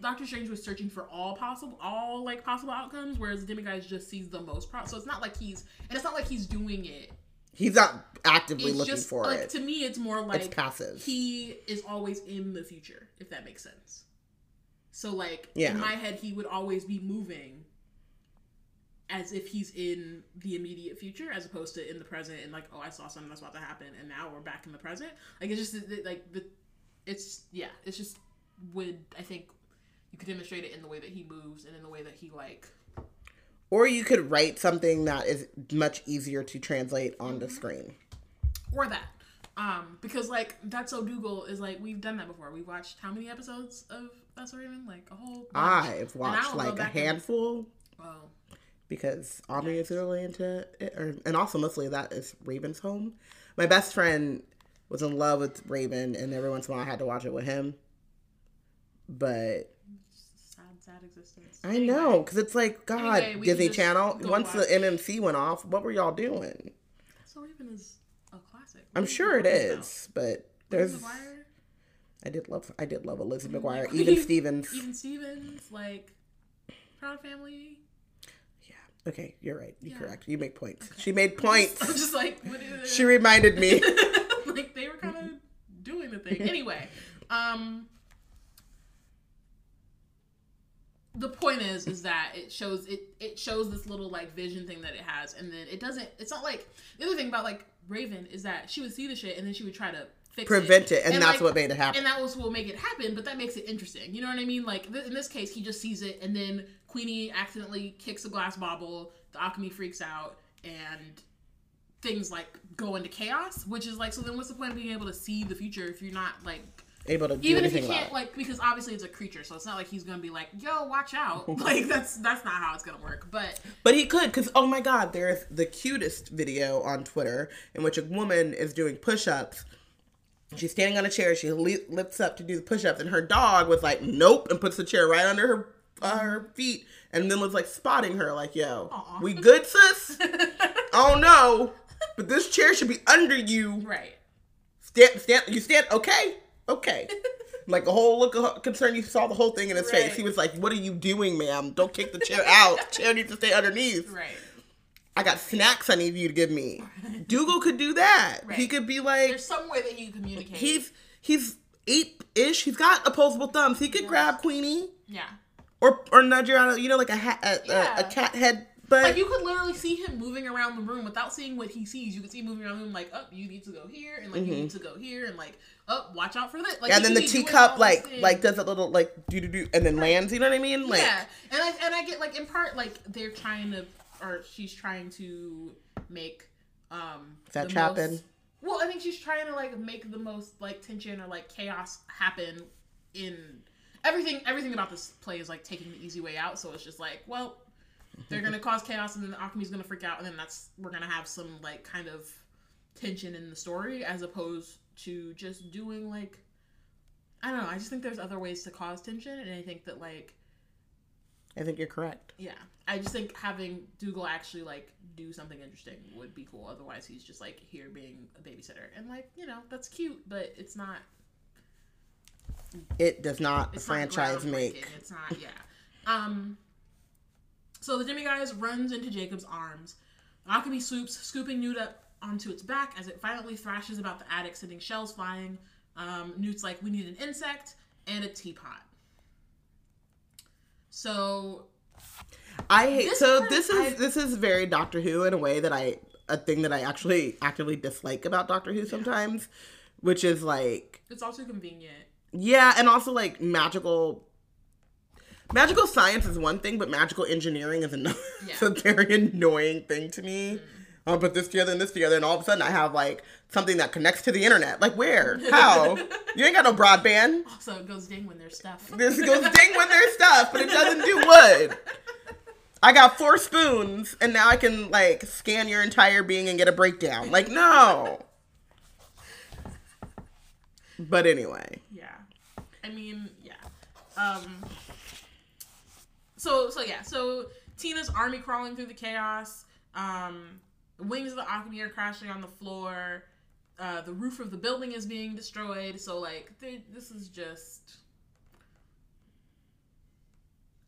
Doctor Strange was searching for all possible, all like possible outcomes, whereas Demiguise just sees the most. Pro- so it's not like he's, and it's not like he's doing it. He's not actively It's looking just for like it. to me, it's more like it's passive. He is always in the future, if that makes sense. So like Yeah. in my head, he would always be moving as if he's in the immediate future as opposed to in the present and like oh I saw something that's about to happen and now we're back in the present like it's just like the it's yeah it's just would I think you could demonstrate it in the way that he moves and in the way that he like Or you could write something that is much easier to translate on the screen. or that um because like that's so Dougal is like we've done that before we've watched how many episodes of That's Raven like a whole bunch. I've watched like a and- handful oh because Aubrey is really into it, or, and also mostly that is Raven's home. My best friend was in love with Raven, and every once in a while I had to watch it with him. But sad existence I know because it's like God, Anyway, Disney Channel. Once the MMC went off, what were y'all doing? So Raven is a classic I'm sure it is, but There's. I did love. I did love Elizabeth McGuire, Queen- even Stevens. even Stevens like Proud Family Yeah. Okay, you're right. You're Yeah. correct. You make points. She made points. I'm just like what is she reminded me. like they were kind of doing the thing anyway um the point is is that it shows it it shows this little like vision thing that it has and then it doesn't it's not like the other thing about like raven is that she would see the shit and then she would try to fix Prevent it, and, that's like, what made it happen. and that was what will make it happen but that makes it interesting you know what i mean like th- in this case he just sees it and then queenie accidentally kicks a glass bobble the Occamy freaks out and things like go into chaos which is like so then what's the point of being able to see the future if you're not like Able to do even if anything can't like because obviously it's a creature so it's not like he's gonna be like yo watch out like that's that's not how it's gonna work but But he could, because oh my god, there's the cutest video on Twitter in which a woman is doing push ups. She's standing on a chair, she lifts up to do the push ups, and her dog was like, nope, and puts the chair right under her uh, her feet, and then was like spotting her, like, yo, Aw. we good, sis? oh no, but this chair should be under you. right Stand, stand, you stand, okay, okay. Like a whole look of concern, you saw the whole thing in his face. He was like, "What are you doing, ma'am? Don't kick the chair out. chair needs to stay underneath." right I got snacks I need you to give me. Dougal could do that. Right. He could be like there's some way that you communicate he's he's eight ish. He's got opposable thumbs. He could grab Queenie yeah or or nudge her out. of- You know, like a hat, a, Yeah. a, a cat head. But Like you could literally see him moving around the room without seeing what he sees. You could see him moving around the room like, oh, you need to go here, and like you need to go here, and like, oh, watch out for this. Like, Mm-hmm. and then the could be doing teacup like like does a little like do do do and then lands. You know what I mean? Like yeah, and I and I get like in part like they're trying to, or she's trying to make um That happen. most- well, I think she's trying to like make the most like tension or like chaos happen in everything. Everything about this play is like taking the easy way out. So it's just like, well, they're gonna cause chaos, and then the Occamy's gonna freak out, and then that's we're gonna have some like kind of tension in the story as opposed to just doing like I don't know. I just think there's other ways to cause tension, and I think that like I think you're correct. yeah, I just think having Dougal actually like do something interesting would be cool. Otherwise, he's just like here being a babysitter, and like you know that's cute, but it's not. It does not franchise not make. It's not. Yeah. Um. So the demiguise runs into Jacob's arms. Occamy swoops, scooping Newt up onto its back as it violently thrashes about the attic, sending shells flying. Um, Newt's like, "We need an insect and a teapot." So I hate This so part this is I- this is very Doctor Who in a way that I a thing that I actually actively dislike about Doctor Who sometimes, which is like it's also convenient. yeah, and also like magical magical science is one thing, but magical engineering is another. it's a very annoying thing to me. I'll put this together and this together, and all of a sudden I have like something that connects to the internet. Like where? How? you ain't got no broadband. Also, it goes ding when there's stuff. This goes ding when there's stuff, but it doesn't do wood. I got four spoons, and now I can like scan your entire being and get a breakdown. Like no. But anyway, Yeah. I mean, yeah. Um So so yeah, so Tina's army crawling through the chaos. Um wings of the Occamy are crashing on the floor. Uh, the roof of the building is being destroyed. So like this is just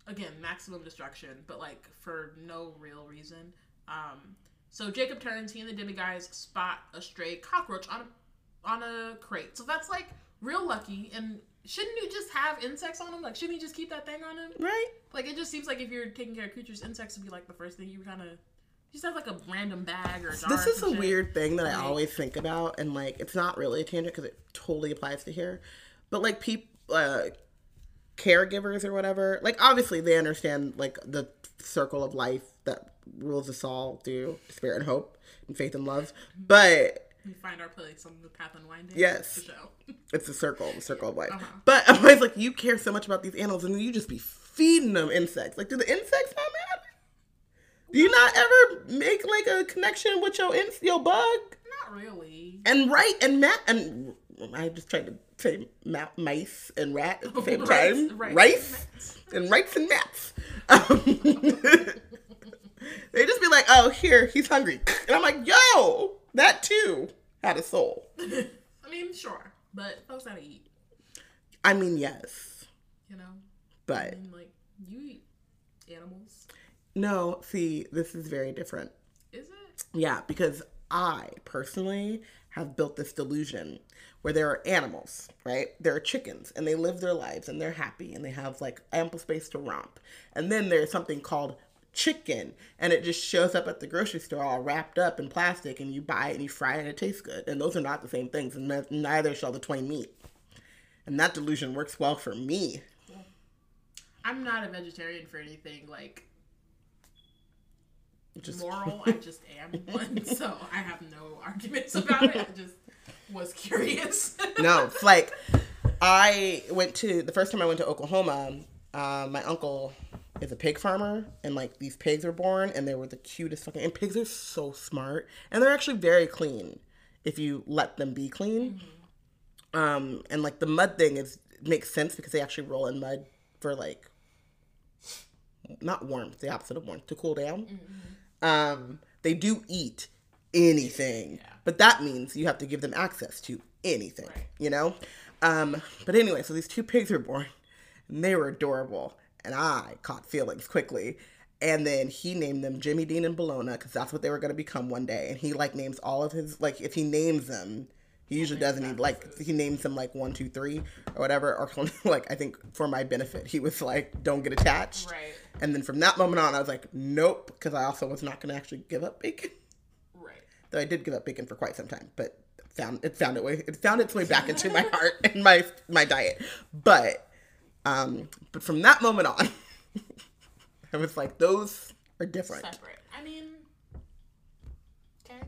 again maximum destruction, but like for no real reason. Um, so Jacob turns. He and the demiguise spot a stray cockroach on a on a crate. So that's like real lucky. And shouldn't you just have insects on him? Like shouldn't you just keep that thing on him? right? Like it just seems like if you're taking care of creatures, insects would be like the first thing you kind of. You just have like a random bag or. This is a shit. weird thing that I always think about, and like it's not really a tangent because it totally applies to here. But like people, uh, caregivers or whatever, like obviously they understand like the circle of life that rules us all through spirit and hope and faith and love. But We find our place on the path unwinding. Yes. The it's a circle, the circle of life. Uh-huh. But I'm always like, you care so much about these animals, and then you just be feeding them insects. Like, do the insects not matter? Do you not ever make like a connection with your ins your bug? Not really. and right and mat and I just tried to say ma- mice and rat at the same Rice- time. rice Rice, and rights and mats. Um, they just be like, "Oh, here he's hungry," and I'm like, "Yo, that too had a soul." I mean, sure, but folks gotta eat. I mean, yes, You know. But like you eat animals. no. See, this is very different. Is it? Yeah, because I personally have built this delusion where there are animals, right? There are chickens and they live their lives and they're happy and they have like ample space to romp. And then there's something called chicken and it just shows up at the grocery store all wrapped up in plastic and you buy it and you fry it and it tastes good. And those are not the same things and ne- neither shall the twain meet. And that delusion works well for me. I'm not a vegetarian for anything like Just moral. I just am one, so I have no arguments about it. I just was curious. no, like I went to the first time I went to Oklahoma. Uh, my uncle is a pig farmer, and like these pigs were born, and they were the cutest fucking. And pigs are so smart, and they're actually very clean if you let them be clean. Um, and like the mud thing is makes sense because they actually roll in mud for like not warmth, the opposite of warmth, to cool down. Um, they do eat anything, but that means you have to give them access to anything, Right. you know? Um, but anyway, so these two pigs were born and they were adorable, and I caught feelings quickly. And then he named them Jimmy Dean and Bologna because that's what they were going to become one day. And he like names all of his like if he names them, he usually doesn't. He like he names them like one, two, three, or whatever. Or like I think for my benefit, he was like, "Don't get attached." right. And then from that moment on, I was like, nope, because I also was not going to actually give up bacon. Right. Though I did give up bacon for quite some time, but found it found it way it found its way back into my heart and my my diet. But um, but from that moment on, I was like, those are different. Separate. I mean, okay.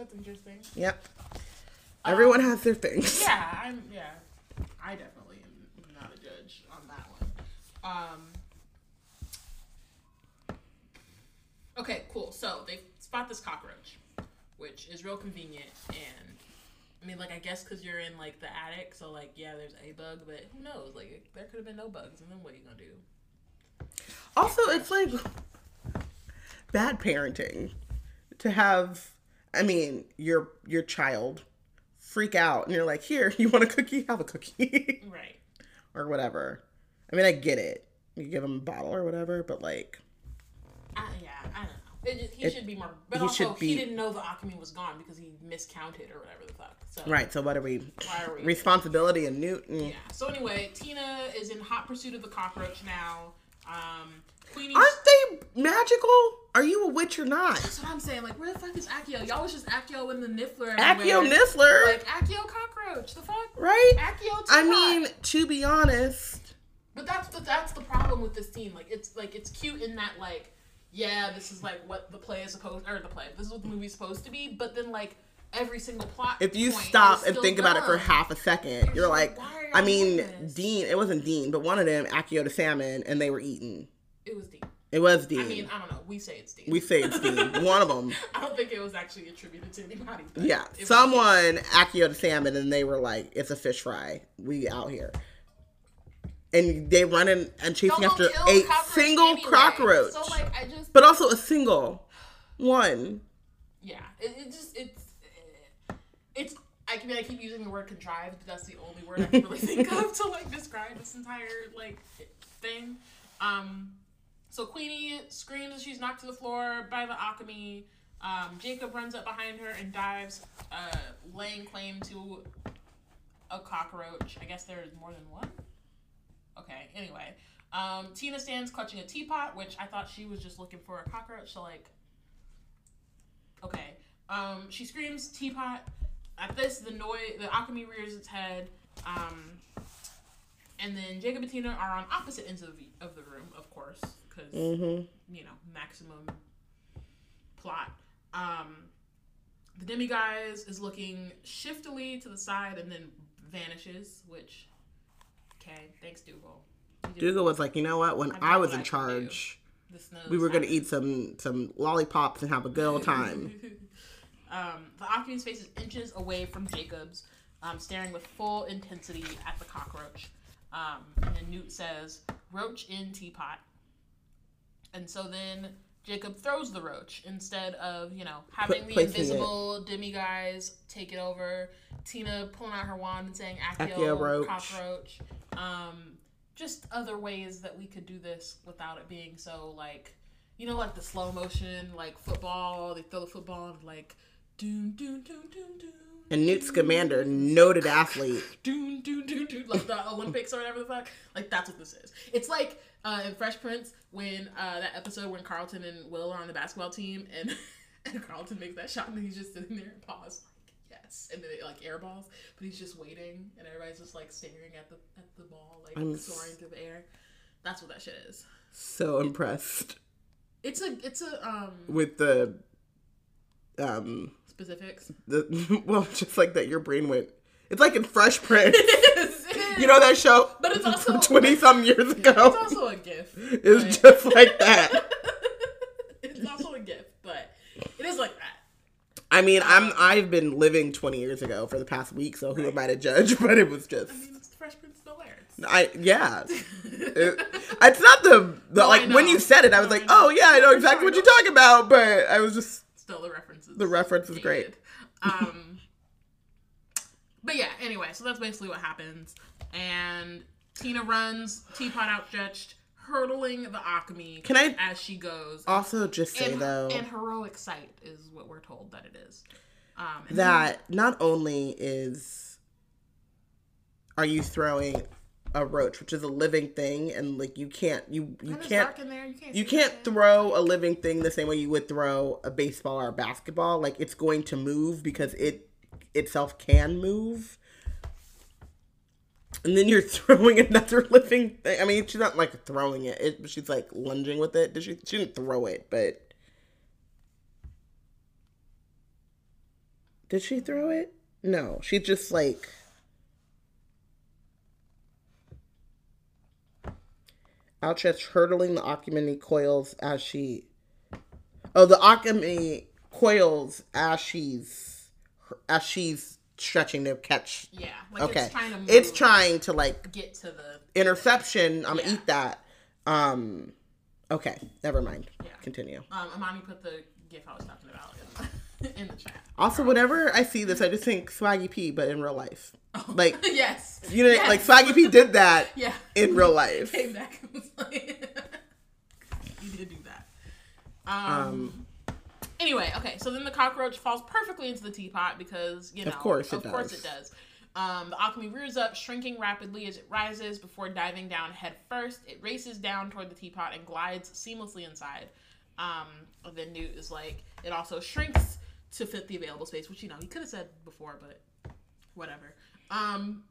That's interesting. Yep. Everyone has their things. Yeah, I'm. Yeah, I definitely am not a judge on that one. Um. Okay, cool. So they spot this cockroach, which is real convenient, and I mean, like, I guess because you're in like the attic, so like, yeah, there's a bug, but who knows? Like, there could have been no bugs, and then what are you gonna do? Also, it's like bad parenting to have. I mean, your your child freak out, and you're like, "Here, you want a cookie? Have a cookie." Right. or whatever. I mean, I get it. You give him a bottle or whatever, but like, I, yeah, I don't know. Just, he It- should be more. But he also, should be- he didn't know the Occamy was gone because he miscounted or whatever the fuck. So right? So what are we? Why are we- Responsibility and Newton. Yeah. So anyway, Tina is in hot pursuit of the cockroach now. Um, Queenie. Aren't they magical? Are you a witch or not? That's what I'm saying. Like, where the fuck is Accio? Y'all was just Accio and the Niffler. Everywhere. Niffler, Like Accio cockroach. The fuck. right? Accio. I mean, to be honest, But that's the that's the problem with this scene. Like it's like it's cute in that like yeah, this is like what the play is supposed or the play. This is what the movie's supposed to be. But then like every single plot. if you stop and think about it for half a second, you're like, I mean? Dean. It wasn't Dean, but one of them, Accio the salmon, and they were eaten. It was Dean. It was Dean. I mean, I don't know. We say it's Dean. we say it's Dean. one of them. I don't think it was actually attributed to anybody. But Yeah, someone Accio the salmon, and they were like, "It's a fish fry. We out here." And they running and chasing Don't after a single anyway. cockroach, So like, I just but also a single one. yeah, it, it just it's it's. I mean, I keep using the word contrived, but that's the only word I can really think of to like describe this entire like thing. Um, so Queenie screams as she's knocked to the floor by the Occamy. Um, Jacob runs up behind her and dives, uh, laying claim to a cockroach. I guess there's more than one. Okay. Anyway, um, Tina stands clutching a teapot, which I thought she was just looking for a cockroach. So like, okay. Um, she screams teapot. At this, the noise, the Occamy rears its head. Um, and then Jacob and Tina are on opposite ends of the, of the room, of course, because Mm-hmm. you know maximum plot. Um, the demiguise is looking shiftily to the side and then vanishes, which okay, thanks Dougal. Dougal was like, you know what? When I I was in I charge, we were gonna eat some some lollipops and have a good old time. um, the Occamy's face is inches away from Jacob's, um, staring with full intensity at the cockroach. Um, and then Newt says, "Roach in teapot." And so then Jacob throws the roach instead of you know having the invisible demiguise take it over. Tina pulling out her wand and saying "Accio, Accio roach. cockroach." Um, just other ways that we could do this without it being so like you know like the slow motion like football they throw the football and like doon doon doon doon doon And Newt Scamander, noted athlete. doon doon doon doon like the Olympics or whatever the fuck like that's what this is it's like uh, in Fresh Prince when uh, that episode when Carlton and Will are on the basketball team and and Carlton makes that shot and he's just sitting there and pause like yes and then it like airballs but he's just waiting and everybody's just like staring at the at the ball like I'm soaring through the air that's what that shit is So impressed It's a it's a um with the um specifics. the well, just like that your brain went. It's like in Fresh Prince. it is, it is. You know that show? But it's also- twenty some years ago. it's also a gift. It's just like that. it's also a gift, but it is like that. I mean, I'm I've been living twenty years ago for the past week, so who am I to judge? But it was just I mean, it's Fresh Prince of Bel Air. I yeah. It- it's not the the No, like when you said it, I was No, like, I oh yeah, I know exactly what you're talking about. But I was just Still the references. the reference is great. Um, but yeah. Anyway, so that's basically what happens, and Tina runs, teapot outstretched, hurtling the Occamy Can I as she goes. also just say and, though and heroic sight is what we're told that it is. Um, and then- that not only is are you throwing a roach, which is a living thing, and like you can't you you can't there. You can't. you can't throw a living thing the same way you would throw a baseball or a basketball. Like it's going to move because it itself can move. And then you're throwing another living thing. I mean, she's not like throwing it. it she's like lunging with it. Did she? She didn't throw it, but did she throw it? No, she just like. Outstretched, hurtling the Akimini coils as she. Oh, the Occamy coils as she's as she's stretching to catch. Yeah. Like Okay, It's trying to. Move, it's trying to like get to the. interception. I'm gonna eat that. Um, okay, never mind. Yeah. Continue. Um, Amani put the gif I was talking about in the, in the chat. Also, whenever I see this, I just think Swaggy P, but in real life. Like yes. you know, Yes. like Swaggy P did that Yeah. in real life. Came back like, you did do that. Um, Um, Anyway, okay, so then the cockroach falls perfectly into the teapot because you know, Of course it of course does. it does. Um, the Occamy rears up, shrinking rapidly as it rises before diving down head first. It races down toward the teapot and glides seamlessly inside. Um, then Newt is like, it also shrinks to fit the available space, which you know he could have said before, but whatever. Um,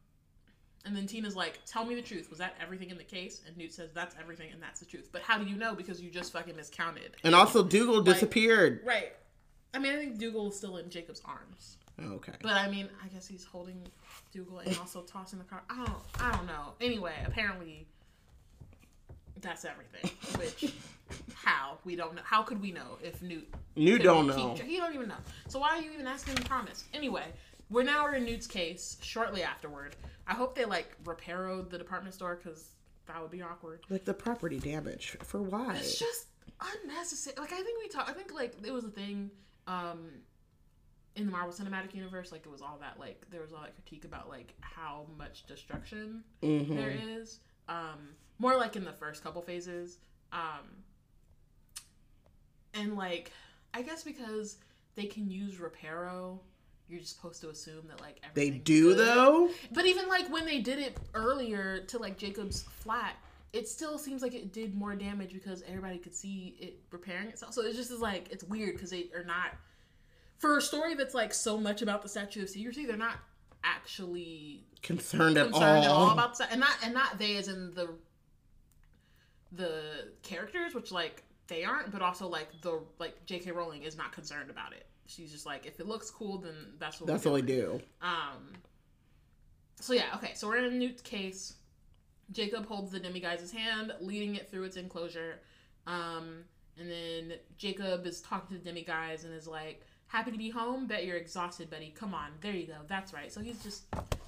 and then Tina's like, "Tell me the truth. Was that everything in the case?" And Newt says, "That's everything, and that's the truth." But how do you know? Because you just fucking miscounted. and also, Dougal disappeared. Right. I mean, I think Dougal is still in Jacob's arms, oh, Okay. but I mean, I guess he's holding Dougal and also tossing the car. I don't. I don't know. Anyway, apparently, that's everything. Which, how we don't know? How could we know if Newt? Could don't know. tra- He don't even know. So why are you even asking him to promise? Anyway, we're now in Newt's case. Shortly afterward, I hope they like repaired the department store because that would be awkward. Like the property damage. For why? It's just unnecessary. Like I think we talked. I think like it was a thing um in the Marvel Cinematic Universe. Like it was all that like there was all that critique about like how much destruction Mhm. there is. Um, more like in the first couple phases. Um, and like I guess because they can use Reparo you're just supposed to assume that like everything. They do good. though. But even like when they did it earlier to like Jacob's flat, it still seems like it did more damage because everybody could see it repairing itself. So it's just is like it's weird because they are not for a story that's like so much about the Statue of Secrecy. They're not actually Concerned at concerned at all all. about that, and not and not they as in the the characters, which like they aren't, but also like the like J.K. Rowling is not concerned about it. She's just like, if it looks cool, then that's what That's what we doing. do. Um. So yeah, okay. So we're in Newt's case. Jacob holds the demiguise's hand, leading it through its enclosure. Um, and then Jacob is talking to the demiguise and is like, "Happy to be home. Bet you're exhausted, buddy. Come on, there you go. That's right." So he's just,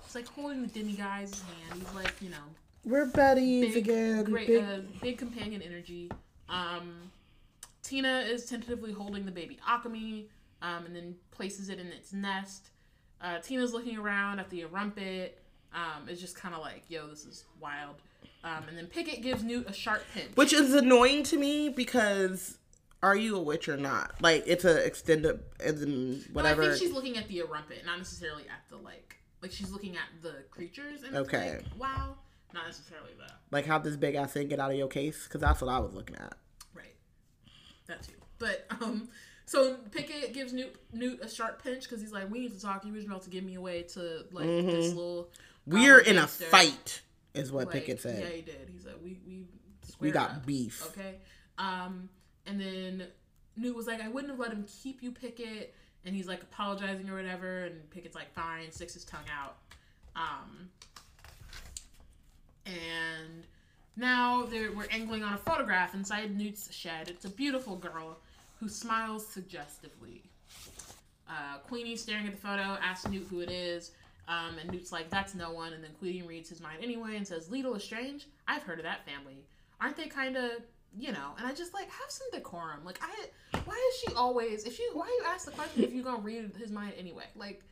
he's like holding the demiguise's hand. He's like, you know, We're buddies big, again. great, Big- uh, big companion energy. Um, Tina is tentatively holding the baby Occamy, um, and then places it in its nest. Uh, Tina's looking around at the Erumpent. Um, it's just kind of like, yo, this is wild. Um, and then Pickett gives Newt a sharp pinch. Which is annoying to me because are you a witch or not? Like it's a extended But whatever. I think she's looking at the Erumpent, not necessarily at the like, like she's looking at the creatures. And it's Okay. like, wow, not necessarily the like how this big ass thing get out of your case? Because that's what I was looking at. Right. That too. But um so Pickett gives Newt Newt a sharp pinch because he's like, We need to talk. You was about to give me away to like this little We're in a fight, is what Like, Pickett said. Yeah, he did. He said we we we got up, beef. Okay. Um and then Newt was like, I wouldn't have let him keep you, Pickett and he's like apologizing or whatever, and Pickett's like, fine, sticks his tongue out. Um and now they're, we're angling on a photograph inside Newt's shed. It's a beautiful girl who smiles suggestively. Uh, Queenie's staring at the photo, asks Newt who it is, um, and Newt's like, that's no one. And then Queenie reads his mind anyway and says, Leta Lestrange? I've heard of that family. Aren't they kind of, you know? And I just like, have some decorum. Like, I, why is she always, if you, why you ask the question if you're to read his mind anyway? Like,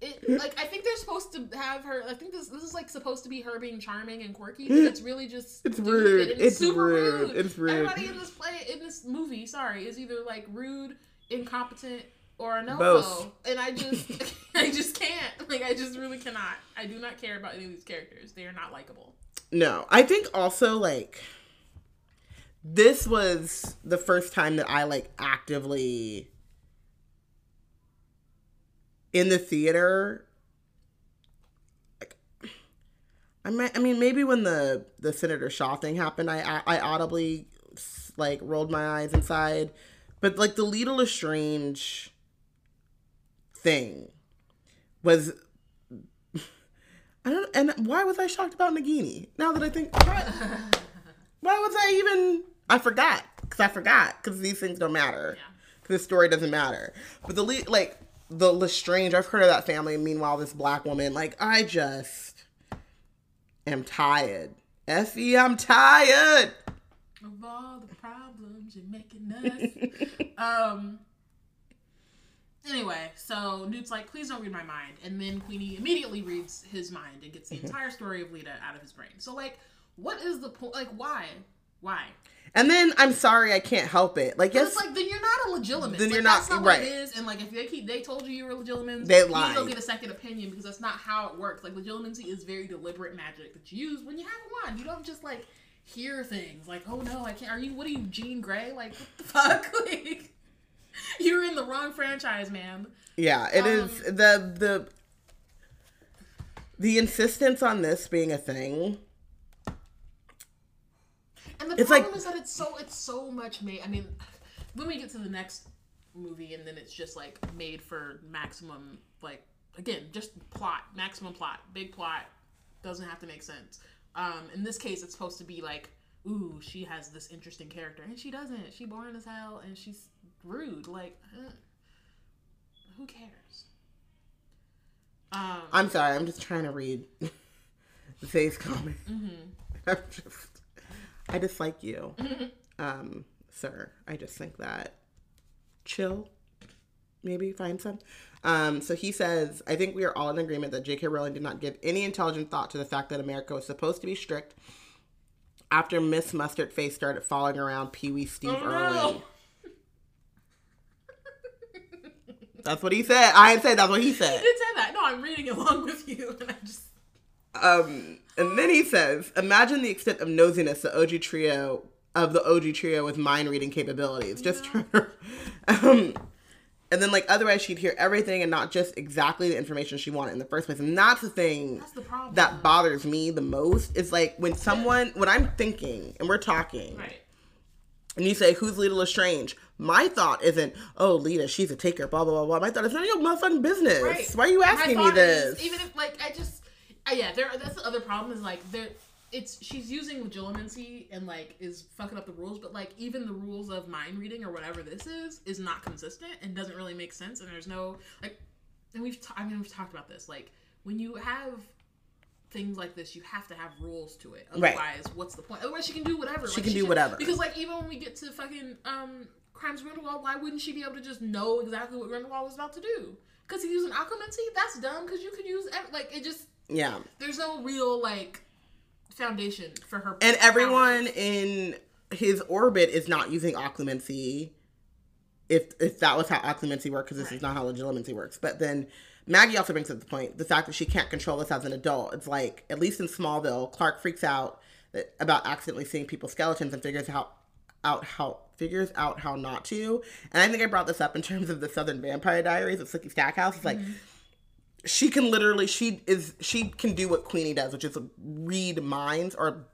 it like I think they're supposed to have her. I think this this is like supposed to be her being charming and quirky. But it's really just It's rude. and It's super rude. It's rude. Everybody in this play in this movie, sorry, is either like rude, incompetent, or a no Both. And I just I just can't. Like I just really cannot. I do not care about any of these characters. They are not likable. No, I think also like this was the first time that I like actively in the theater. I mean, I mean, maybe when the the Senator Shaw thing happened, I I audibly like rolled my eyes inside, but like the Leta Lestrange thing was I don't. And why was I shocked about Nagini? Now that I think, why, why was I even? I forgot because I forgot because these things don't matter. Yeah. The story doesn't matter. But the like the Lestrange, I've heard of that family. Meanwhile, this black woman, like I just am tired. Effie, I'm tired. Of all the problems you're making us. um. Anyway, so Newt's like, please don't read my mind. And then Queenie immediately reads his mind and gets the entire story of Leta out of his brain. So, like, what is the point? Like, why? Why? And then I'm sorry, I can't help it. Like yes, it's like, then you're not a Legilimens. Then like, you're not- not right. what it is. And, like, if they keep, they told you you were Legilimens, They you need to go get a second opinion because that's not how it works. Like, legilimency is very deliberate magic that you use when you have a wand. You don't just, like, hear things. Like, oh no, I can't. Are you, what are you, Jean Grey? Like, what the fuck? like, you're in the wrong franchise, man. Yeah, it is Um, the the the insistence on this being a thing. And the It's like- problem is that it's so it's so much made. I mean, when we get to the next movie, and then it's just like made for maximum, like again, just plot, maximum plot, big plot, doesn't have to make sense. Um, in this case, it's supposed to be like, ooh, she has this interesting character, and she doesn't. She boring as hell, and she's rude. Like, uh, who cares? Um, I'm sorry, I'm just trying to read the face comment. Mm-hmm. I'm just, I dislike you, um, sir. I just think that chill, maybe find some. Um, so he says, I think we are all in agreement that J.K. Rowling did not give any intelligent thought to the fact that America was supposed to be strict after Miss Mustard Face started falling around Pee Wee Steve Oh, Irwin. no. That's what he said. I didn't say that's what he said. You said. did say that. No, I'm reading along with you, and I just Um, and then he says, imagine the extent of nosiness the OG trio of the OG trio with mind reading capabilities. Just um, and then like otherwise she'd hear everything and not just exactly the information she wanted in the first place. And that's the thing that's the that bothers me the most is like when someone when I'm thinking and we're talking right. and you say who's Leta Lestrange, my thought isn't oh Leta she's a taker blah blah blah blah. My thought is none of your motherfucking business. Right. Why are you asking me thought is, this? even if like I just, uh, yeah, there. That's the other problem is like there. It's she's using legilimency and like is fucking up the rules, but like even the rules of mind reading or whatever this is is not consistent and doesn't really make sense. And there's no like, and we've t- I mean we've talked about this like when you have things like this, you have to have rules to it. Right. Otherwise, what's the point? Otherwise, she can do whatever. She Like, can do should- whatever. Because like even when we get to fucking um crimes of Grindelwald, why wouldn't she be able to just know exactly what Grindelwald was about to do? Because he's using occlumency. That's dumb. Because you could use like it just yeah. there's no real like foundation for her. and everyone powers. in his orbit is not using occlumency if if that was how occlumency worked because this is not how legilimency works but then maggie also brings up the point the fact that she can't control this as an adult it's like at least in smallville clark freaks out that, about accidentally seeing people's skeletons and figures out out how figures out how not to and i think i brought this up in terms of the southern vampire diaries of sookie stackhouse it's like mm-hmm. She can literally she is she can do what Queenie does, which is read minds or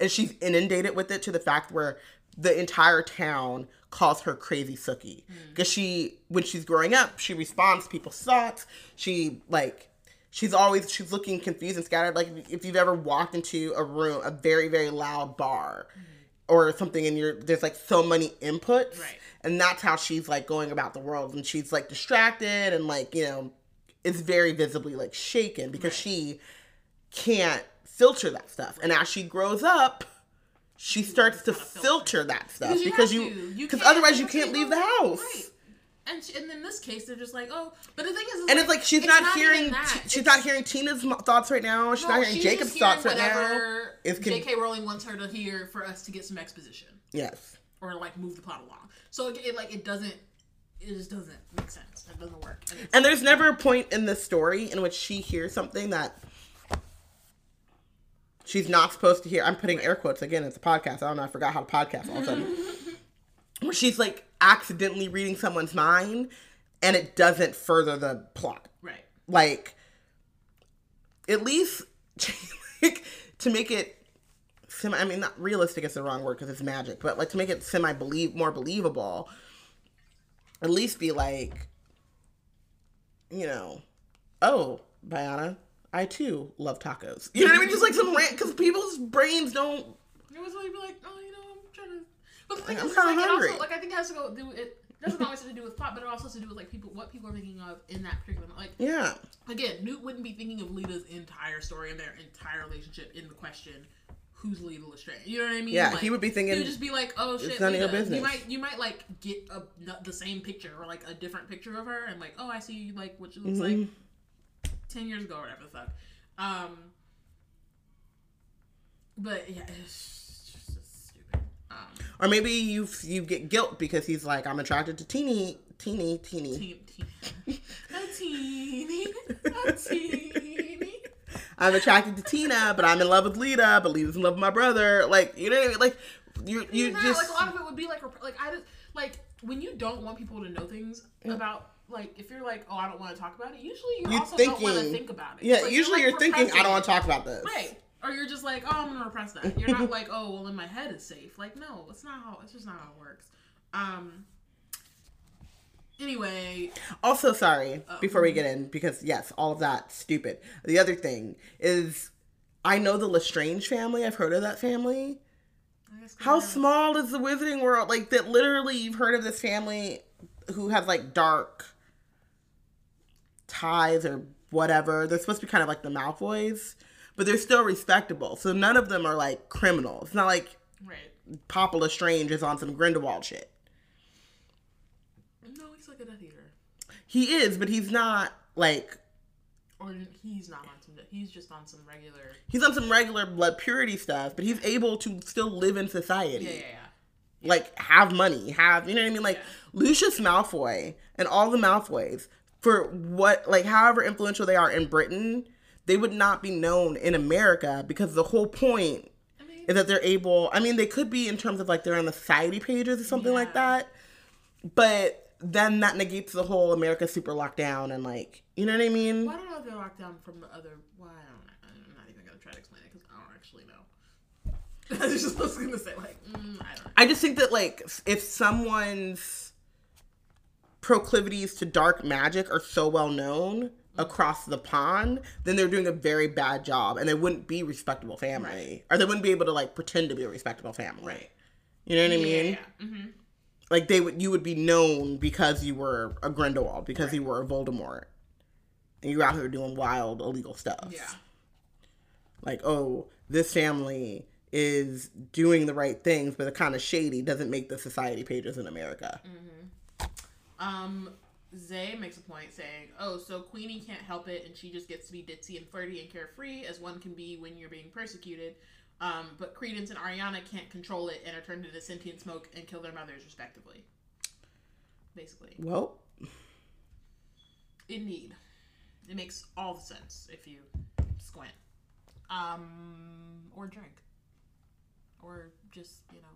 and she's inundated with it to the fact where the entire town calls her crazy Sookie. Mm. Because she when she's growing up, she responds to people's thoughts. She like she's always she's looking confused and scattered. Like if you've ever walked into a room, a very, very loud bar mm. or something and you're there's like so many inputs. Right. And that's how she's like going about the world. And she's like distracted and like, you know, is very visibly like shaken because Right. she can't filter that stuff. And as she grows up, she starts to filter. that stuff Because you because you. Because otherwise you can't leave the house. Right. And she, and in this case, they're just like, oh, but the thing is, is And it's like she's it's not, even hearing that. she's It's- not hearing Tina's thoughts right now. She's no, not hearing she's Jacob's just thoughts hearing right now. It's con- J.K. Rowling wants her to hear for us to get some exposition Yes. or like move the plot along. So it, it like it doesn't, it just doesn't make sense. It doesn't work. And And there's never a point in the story in which she hears something that she's not supposed to hear. I'm putting air quotes again. It's a podcast. I don't know. I forgot how to podcast all of a sudden. Where she's like accidentally reading someone's mind, and it doesn't further the plot. right. Like, at least like, to make it semi. I mean, not realistic is the wrong word because it's magic, but like to make it semi believe more believable. At least be like, you know, oh, Biana, I too love tacos. You know what I mean? Just like some rant because people's brains don't. It was like, be like, oh, you know, I'm trying to. But the thing Like, I'm is, like, kinda it hungry. also, like, I think it has to go do it. Doesn't always have to do with plot, but it also has to do with like people, what people are thinking of in that particular. Like, Yeah, again, Newt wouldn't be thinking of Leta's entire story and their entire relationship in the question, who's Leta Lestrange? You know what I mean? yeah. Like, he would be thinking. He would just be like, "Oh shit, none of your business. You might, you might like get a, the same picture or like a different picture of her, and like, oh, I see you like what she looks Mm-hmm. like ten years ago or whatever the fuck. Um, but yeah, it's just stupid. Um, or maybe you you get guilt because he's like, I'm attracted to teeny, teeny, teeny. teeny, teeny, a teeny, a teeny. I'm attracted to Tina, but I'm in love with Leta, but Leta's in love with my brother. Like, you know what I mean? Like, you you Even that, just like a lot of it would be like like I just like when you don't want people to know things about like if you're like oh I don't want to talk about it. Usually you You're also don't want to thinking- think about it. yeah. Like, usually like, you're thinking, I don't want to talk about this. Right. Or you're just like, oh, I'm gonna repress that. You're not like, oh, well, in my head it's safe. Like, no, it's not how. It's just not how it works. Um. Anyway, Also, sorry before we get in because yes, all of that stupid. The other thing is, I know the Lestrange family. I've heard of that family. How small is the Wizarding World? Like that. Literally, you've heard of this family who has like dark ties or whatever. They're supposed to be kind of like the Malfoys, but they're still respectable. So none of them are like criminals. It's not like Right. Papa Lestrange is on some Grindelwald shit. No, he's like a Death Eater. He is, but he's not like Or he's not on some. He's just on some regular. he's on some regular blood purity stuff, but he's able to still live in society. Yeah, yeah, yeah. like have money, have you know what I mean? Like Yeah. Lucius Malfoy and all the Malfoys for what like however influential they are in Britain, they would not be known in America because the whole point I mean, is that they're able. I mean, they could be in terms of like they're on the society pages or something like that, but then that negates the whole America super lockdown and like you know what I mean. well, I don't know if they're locked down from the other. Well, I don't. I'm not even gonna try to explain it because I don't actually know. I was just gonna say like, mm, I don't. Know. I just think that like if someone's proclivities to dark magic are so well known across the pond, then they're doing a very bad job and they wouldn't be respectable family. Or they wouldn't be able to like pretend to be a respectable family. Right. You know what I mean? yeah. Mm-hmm. Like they would you would be known because you were a Grindelwald, because you were a Voldemort. And you're out here doing wild illegal stuff. Yeah. Like, oh, this family is doing the right things, but they're kind of shady, doesn't make the society pages in America. Um, Zay makes a point saying, "Oh, so Queenie can't help it, and she just gets to be ditzy and flirty and carefree as one can be when you're being persecuted. Um, but Credence and Ariana can't control it and are turned into sentient smoke and kill their mothers respectively. Basically, Well, indeed, it makes all the sense if you squint, um, or drink, or just you know,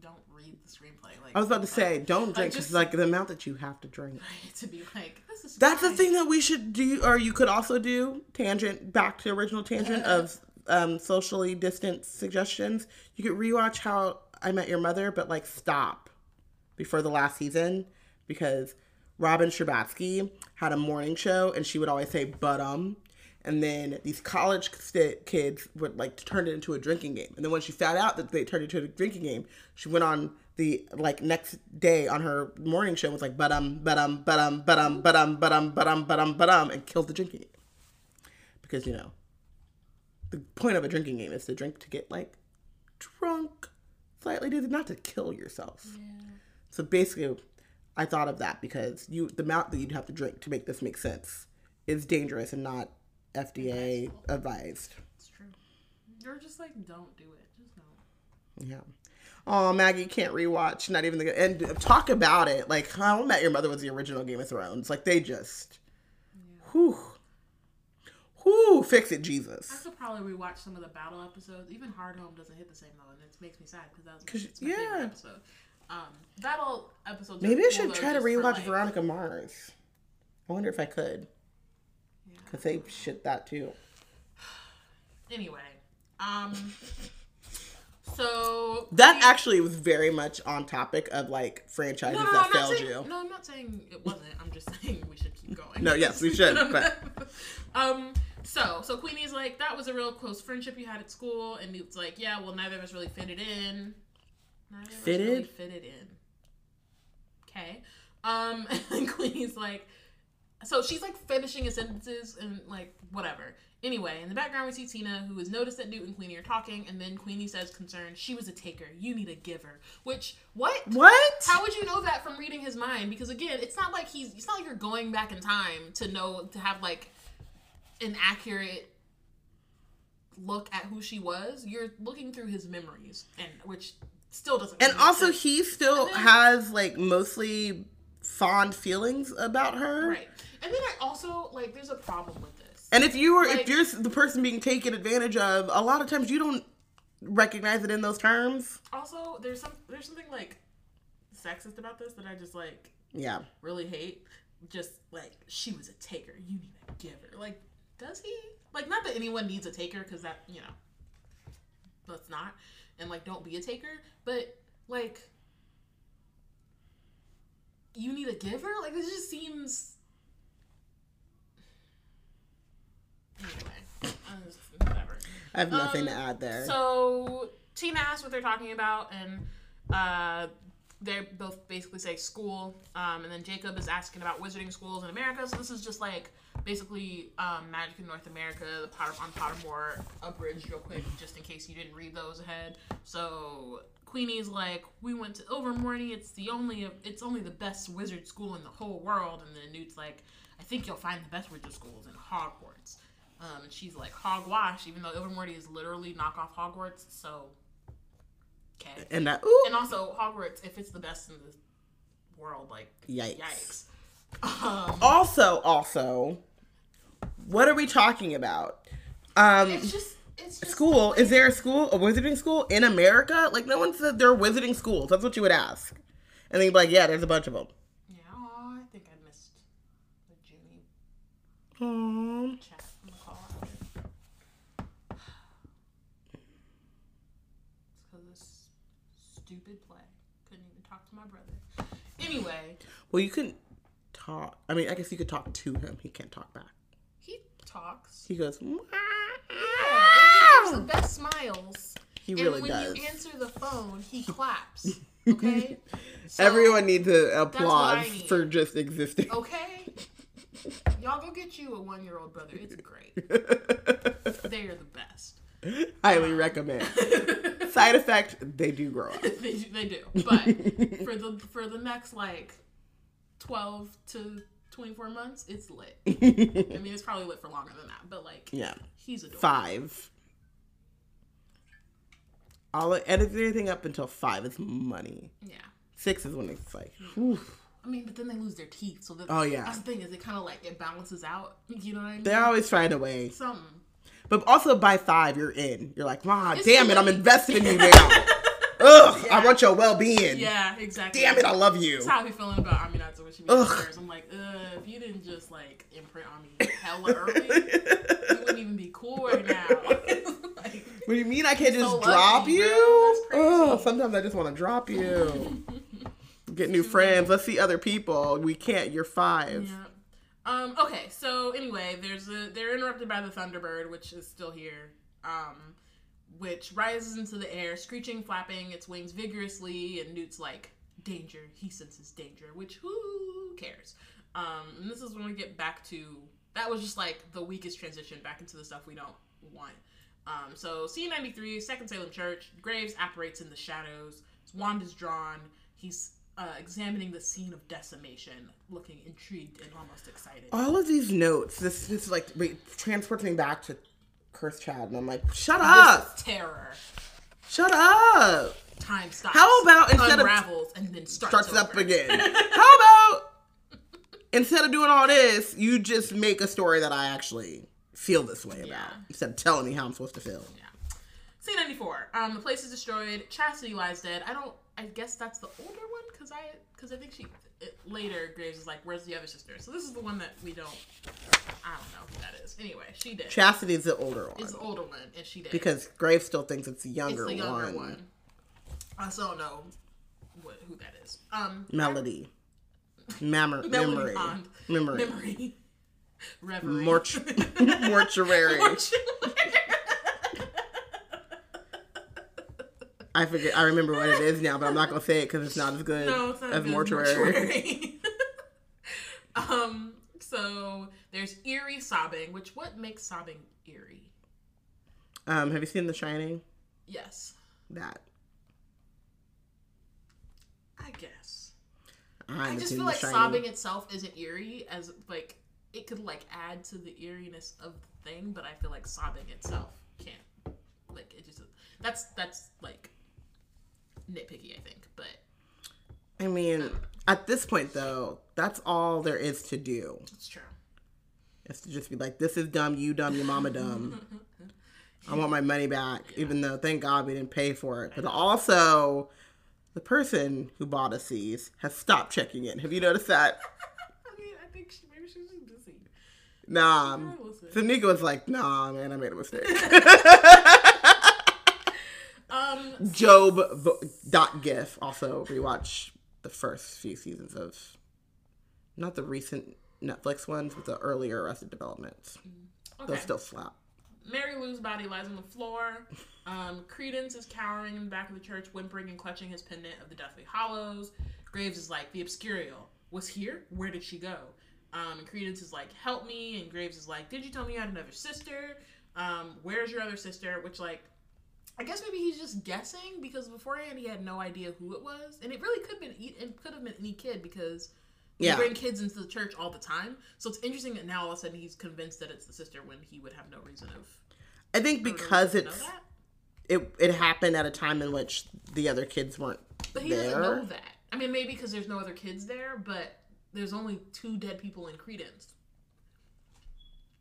don't read the screenplay. Like I was about to say, don't drink just- because like the amount that you have to drink. to be like this is That's the thing that we should do, or you could also do tangent back to original tangent of um, socially distant suggestions. You could rewatch How I Met Your Mother, but like stop before the last season because Robin Scherbatsky had a morning show and she would always say "but um," and then these college st- kids would like turn it into a drinking game. And then when she found out that they turned it into a drinking game, she went on the like next day on her morning show and was like "but um, but um, but um, but um, but um, but um, but um, but um, but um," and killed the drinking game because you know the point of a drinking game is to drink to get like drunk slightly, dizzy, not to kill yourself. So basically, I thought of that because you the amount that you'd have to drink to make this make sense is dangerous and not FDA advised. It's true. You're just like, don't do it. Just don't. Yeah. Oh, Maggie can't rewatch. Not even the and talk about it. Like How I Met Your Mother was the original Game of Thrones. Like they just, whew, whew, fix it, Jesus. I could probably rewatch some of the battle episodes. Even Hardhome doesn't hit the same though, and it makes me sad because that was 'Cause- it's my yeah. favorite episode. Um, battle episodes. Maybe I should try to rewatch like- Veronica Mars. I wonder if I could, Yeah. cause they shit that too. Anyway, um, so That actually was very much on topic of like franchises no, no, that I'm not failed saying, you. no, I'm not saying it wasn't. I'm just saying we should keep going. No, yes, we should, but- um, so so Queenie's like that was a real close friendship you had at school, and it's like, yeah, well, neither of us really fitted in. Neither us really Fitted? fitted in. Okay. Um, and Queenie's like, so she's like finishing his sentences and like whatever. Anyway, in the background we see Tina, who has noticed that Newt and Queenie are talking, and then Queenie says, "Concerned, she was a taker. You need a giver." Which what? What? How would you know that from reading his mind? Because again, it's not like he's. It's not like you're going back in time to know to have like an accurate look at who she was. You're looking through his memories, and which still doesn't. And also, sense. he still then- has like mostly fond feelings about her. right. And then I also like. There's a problem with this. And if you were, Like- if you're the person being taken advantage of, a lot of times you don't recognize it in those terms. Also, there's some. There's something like sexist about this that I just like Yeah. really hate. Just like she was a taker, you need a giver. Like, does he? Like, not that anyone needs a taker, because that you know, let's not. And like, don't be a taker. But like, you need a giver. Like, this just seems. Anyway, uh, whatever. I have nothing to Um, add there. So Tina asks what they're talking about, and uh, they both basically say school. Um, and then Jacob is asking about wizarding schools in America. So this is just like basically um, Magic in North America, the Potter on Pottermore abridged real quick, just in case you didn't read those ahead. So Queenie's like, we went to Ilvermorny. It's the only, it's only the best wizard school in the whole world. And then Newt's like, I think you'll find the best wizard schools in Hogwarts. Um, and she's like, hogwash, even though Ilvermorny is literally knockoff Hogwarts. So, Okay. And that, ooh, And also Hogwarts, if it's the best in the world, like Yikes. yikes. Um, also, also, what are we talking about? Um, it's just it's just school. Is there a school, a wizarding school in America? Like, no one said there are wizarding schools. That's what you would ask. And then you'd be like, yeah, there's a bunch of them. Yeah, I think I missed the Junie Aww. chat from the call after. It's because this stupid play. Couldn't even talk to my brother. Anyway, Well, you can talk. I mean, I guess you could talk to him. He can't talk back. He talks. He goes, Yeah, he the best smiles. he really does. and when does. you answer the phone, he claps. Okay? So- Everyone needs an applause need. for just existing. Okay? Y'all go get you a one year old brother. It's great. They are the best. Highly um, recommend. Side effect: they do grow up. they, they do. But for the for the next like twelve to twenty four months, it's lit. I mean, it's probably lit for longer than that, but like yeah, he's adorable. five. All edit anything up until five is money. Yeah. Six is when it's like, hmm. whew. I mean, but then they lose their teeth, so that, Oh, yeah. that's the thing is it kind of like it balances out. You know what I mean? they always find a way. Something. But also by five, you're in. You're like, wow, damn it, I'm invested in you now. Ugh, I want your well being. Yeah, exactly. Damn it, I love you. That's how I be feeling about Aminata when she Ugh. makes. I'm like, uh, if you didn't just like imprint on me hella early, you wouldn't even be cool right now. like, What do you mean I can't just so drop lucky, you? bro. That's crazy. Oh, sometimes I just want to drop you. Get new friends. Let's see other people. We can't. You're five. yeah. Um. Okay. So anyway, there's a they're interrupted by the Thunderbird, which is still here. Um, which rises into the air, screeching, flapping its wings vigorously, and Newt's like, "Danger!" He senses danger, which who cares? Um, and this is when we get back to that was just like the weakest transition back into the stuff we don't want. Um, so C93, Second Salem Church, Graves apparates in the shadows. His wand is drawn. He's uh, examining the scene of decimation, looking intrigued and almost excited. All of these notes. This this like transports me back to Cursed Child. and I'm like, shut up, terror. shut up. Time stops. How about instead of- unravels and then starts, Starts over. up again. How about instead of doing all this, you just make a story that I actually feel this way about Yeah. instead of telling me how I'm supposed to feel. Yeah. C94. Um, the place is destroyed. Chastity lies dead. I don't. I guess that's the older one because I because I think she later Graves is like, "Where's the other sister?" So this is the one that we don't. I don't know who that is. Anyway, she did. Chastity is the older one It's the older one, and she did because Graves still thinks it's the younger, it's the younger one. one. I still don't know what who that is. Um, Melody, Mammer, Melody memory, Pond. memory, memory, reverie, Mortu- mortuary. I forget. I remember what it is now, but I'm not gonna say it because it's not as good No, not as good mortuary. mortuary. um. So there's eerie sobbing, which what makes sobbing eerie? Um, have you seen The Shining? Yes, That I guess. I, I just feel like Shining. sobbing itself isn't eerie, as like it could like add to the eeriness of the thing, but I feel like sobbing itself can't. Like it just that's that's like nitpicky, I think, but I mean, at this point though, that's all there is to do. it's true. Is to just be like, "This is dumb. You dumb. Your mama dumb." I want my money back, even though thank God we didn't pay for it. But also, the person who bought us these has stopped checking in. Have you noticed that? I mean, I think she, maybe she's just busy. Nah. Listen. Tanika was like, "Nah, man, I made a mistake." Um, Job dot gif also rewatch the first few seasons of not the recent Netflix ones, but the earlier Arrested Developments. okay. Those still slap. Mary Lou's body lies on the floor. Um, Credence is cowering in the back of the church, whimpering and clutching his pendant of the Deathly Hallows. Graves is like, the Obscurial was here? Where did she go? Um, and Credence is like, help me. And Graves is like, did you tell me you had another sister? Um, where's your other sister? Which, like, I guess maybe he's just guessing because beforehand he had no idea who it was, and it really could have been it could have been any kid because Yeah. bring kids into the church all the time. So it's interesting that now all of a sudden he's convinced that it's the sister when he would have no reason of I think because it's it it happened at a time in which the other kids weren't But he there. doesn't know that. I mean, maybe because there's no other kids there, but there's only two dead people in Credence.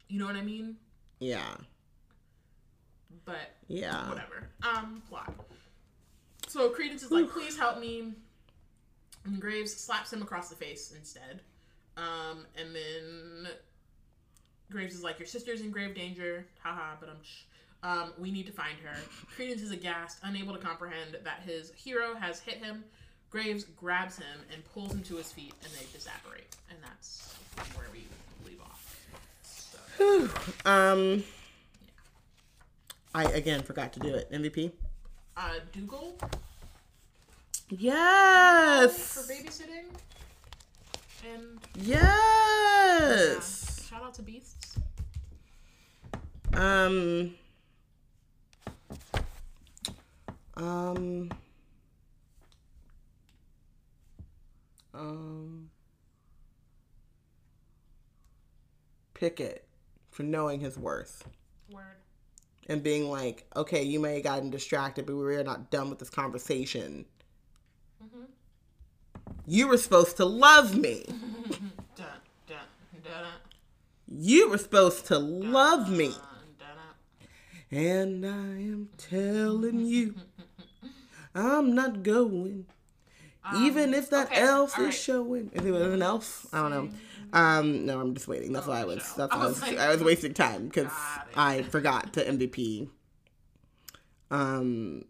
You know what I mean? Yeah, But yeah. whatever. Um, plot. So Credence is like, please help me. And Graves slaps him across the face instead. Um, and then Graves is like, your sister's in grave danger. Haha, but I'm. Sh- um, we need to find her. Credence is aghast, unable to comprehend that his hero has hit him. Graves grabs him and pulls him to his feet, and they disapparate. And that's where we leave off. So, Um, I again forgot to do it. MVP. uh, Dougal Yes. for babysitting. And Yes. Shout out to Beasts. Um. Um. Um. Pickett for knowing his worth Word. And being like, okay, you may have gotten distracted, but we are not done with this conversation. You were supposed to love me. Dun, dun, dun, You were supposed to love me. And I am telling you, I'm not going. Even if that Um, okay, elf is alright. showing. Is it an elf? I don't know. Um, no, I'm just waiting. That's why I was. show. That's why I I was was. like, I was wasting time because. I forgot to MVP. Um,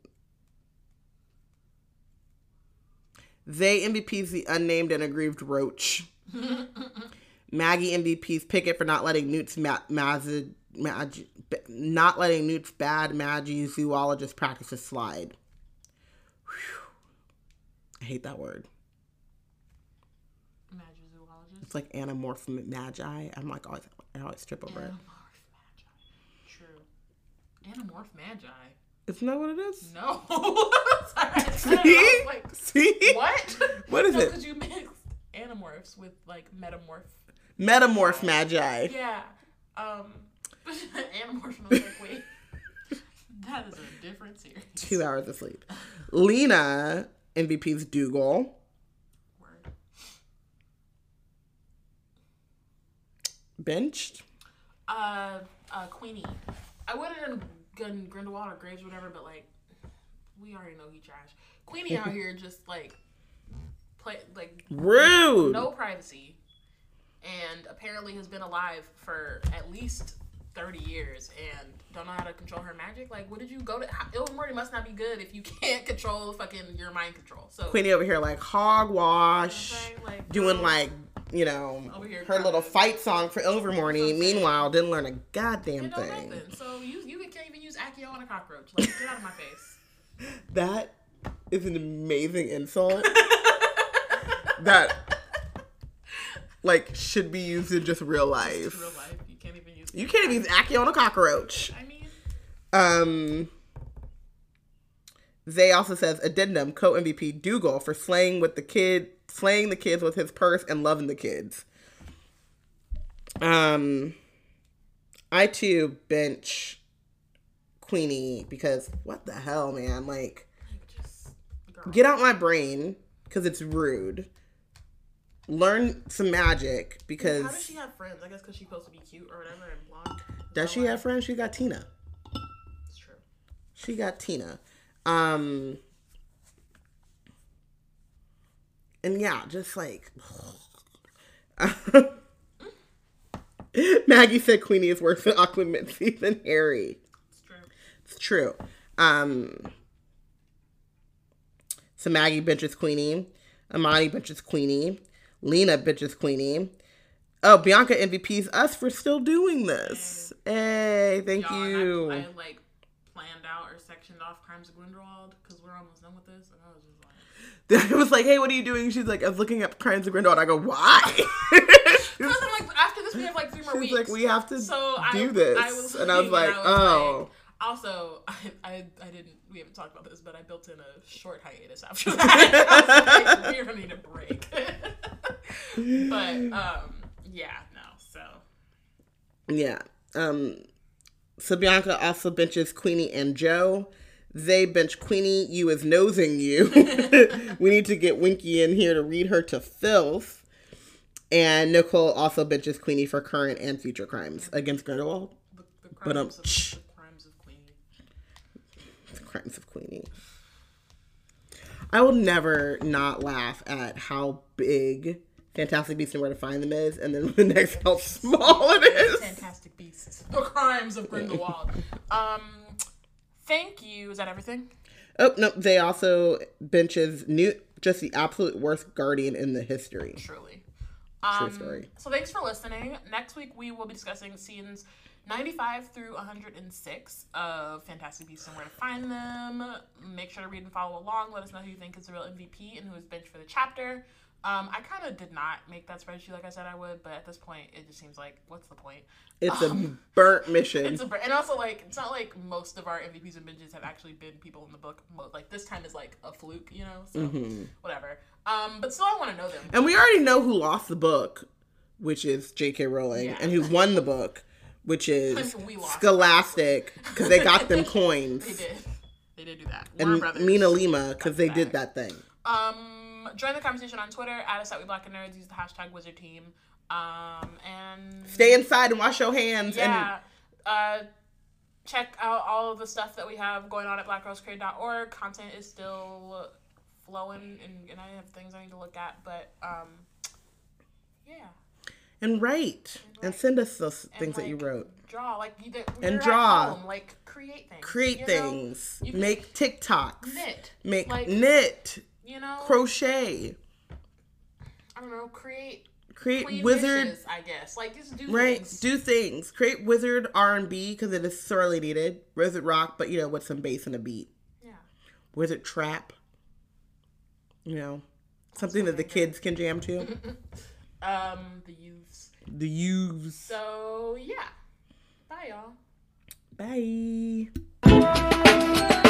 they MVPs the unnamed and aggrieved roach. Maggie MVPs Pickett for not letting Newt's ma- Mazid, Mag- not letting Newt's bad magizoologist practices slide. Whew. I hate that word. It's like anamorph magi. I'm like always I always trip over it. Anamorph magi. True. Anamorph magi. Isn't that what it is? No. Sorry, I said it, I See? like, See? what? What is no, it? Because you mixed animorphs with like metamorph. Metamorph magi. Yeah. Um. animorphs. And I was like, wait. That is a different series. Two hours of sleep. Lena MVP's Dougal. Word. Benched. Uh, uh, Queenie. I would have done Gun Grindelwald or Graves, whatever, but like, we already know he trash. Queenie out here just like play like Rude. no privacy, and apparently has been alive for at least thirty years and don't know how to control her magic. Like, what did you go to? Ilvermorny must not be good if you can't control fucking your mind control. So Queenie over here like hogwash. Okay, like, doing like, you know, her little fight song for Ilvermorny. Meanwhile, didn't learn a goddamn thing. nothing. So you you can't even use Accio on a cockroach. Like, get out of my face. That is an amazing insult. that like should be used in just real life. real life. You can't even use. You can't even use Accio on a cockroach. I mean, Um Zay also says addendum co MVP Dougal for slaying with the kid slaying the kids with his purse and loving the kids. Um I too bench Queenie because what the hell, man? Like just get out my brain because it's rude. Learn some magic because How does she have friends? I guess because she's supposed to be cute or whatever and blonde. Does she have friends? She got Tina. It's true. She got Tina. Um and yeah, just like Maggie said Queenie is worse at occlumency than Harry. It's true. It's true. Um so Maggie benches Queenie. Amani benches Queenie. Lena benches Queenie. Oh, Bianca MVPs us for still doing this. Hey, thank Y'all, you. I, I like planned out or sectioned off Crimes of Grindelwald because we're almost done with this, and I was just like, I was like, "Hey, what are you doing?" She's like, "I was looking up Crimes of Grindelwald." I go, "Why?" because I'm like, after this we have like three more She's weeks. like, "We have to so do I, this," I was and I was like, and "Oh." like- also, I, I I didn't. We haven't talked about this, but I built in a short hiatus after that. I was like, gonna need a break. but um, yeah, no. So Yeah. Um. So Bianca also benches Queenie and Joe. They bench Queenie. You is nosing you. we need to get Winky in here to read her to filth. And Nicole also benches Queenie for current and future crimes against Grindelwald. The, the But, um, crimes, of, shh. the crimes of Queenie. The crimes of Queenie. I will never not laugh at how big Fantastic Beasts and Where to Find Them is, and then the next how small it is. Fantastic Beasts. The crimes of Grindelwald. um, thank you. Is that everything? Oh no, they also benches Newt, just the absolute worst guardian in the history. Truly. True Um, story. So thanks for listening. Next week we will be discussing scenes 95 through 106 of Fantastic Beasts and Where to Find Them. Make sure to read and follow along. Let us know who you think is the real MVP and who is benched for the chapter. Um, I kind of did not make that spreadsheet like I said I would, but at this point, it just seems like, what's the point? It's a burnt mission. It's a, and also like it's not like most of our MVPs and benches have actually been people in the book. Like this time is like a fluke, you know. So Mm-hmm. whatever. Um, but still, I want to know them. and we already know who lost the book, which is J.K. Rowling, Yeah. and who won the book, which is Scholastic, because they got them coins. They did. They did do that. Warner and Brothers. Mina Lima, because they did that thing. Um, join the conversation on Twitter. At us at We Black and Nerds. Use the hashtag Wizard Team. Um, and Stay inside and wash your hands. yeah. Uh, check out all of the stuff that we have going on at blackgirlscreate.org. Content is still flowing, and, and I have things I need to look at. But um, yeah. And, and write. And send us those And, things that you like, wrote. Draw like you did. And draw. home, like create things. Create you know? things. Make TikToks. Knit. Make like knit. You know. Crochet. I don't know. Create. Create wizard. dishes, I guess. Like just do Right, things. do things. Create wizard R and B because it is sorely needed. Wizard rock, but you know with some bass and a beat. yeah. Wizard trap. You know, something that the kids can jam to. Um, the youths. The youths. So yeah. Bye, y'all. Bye.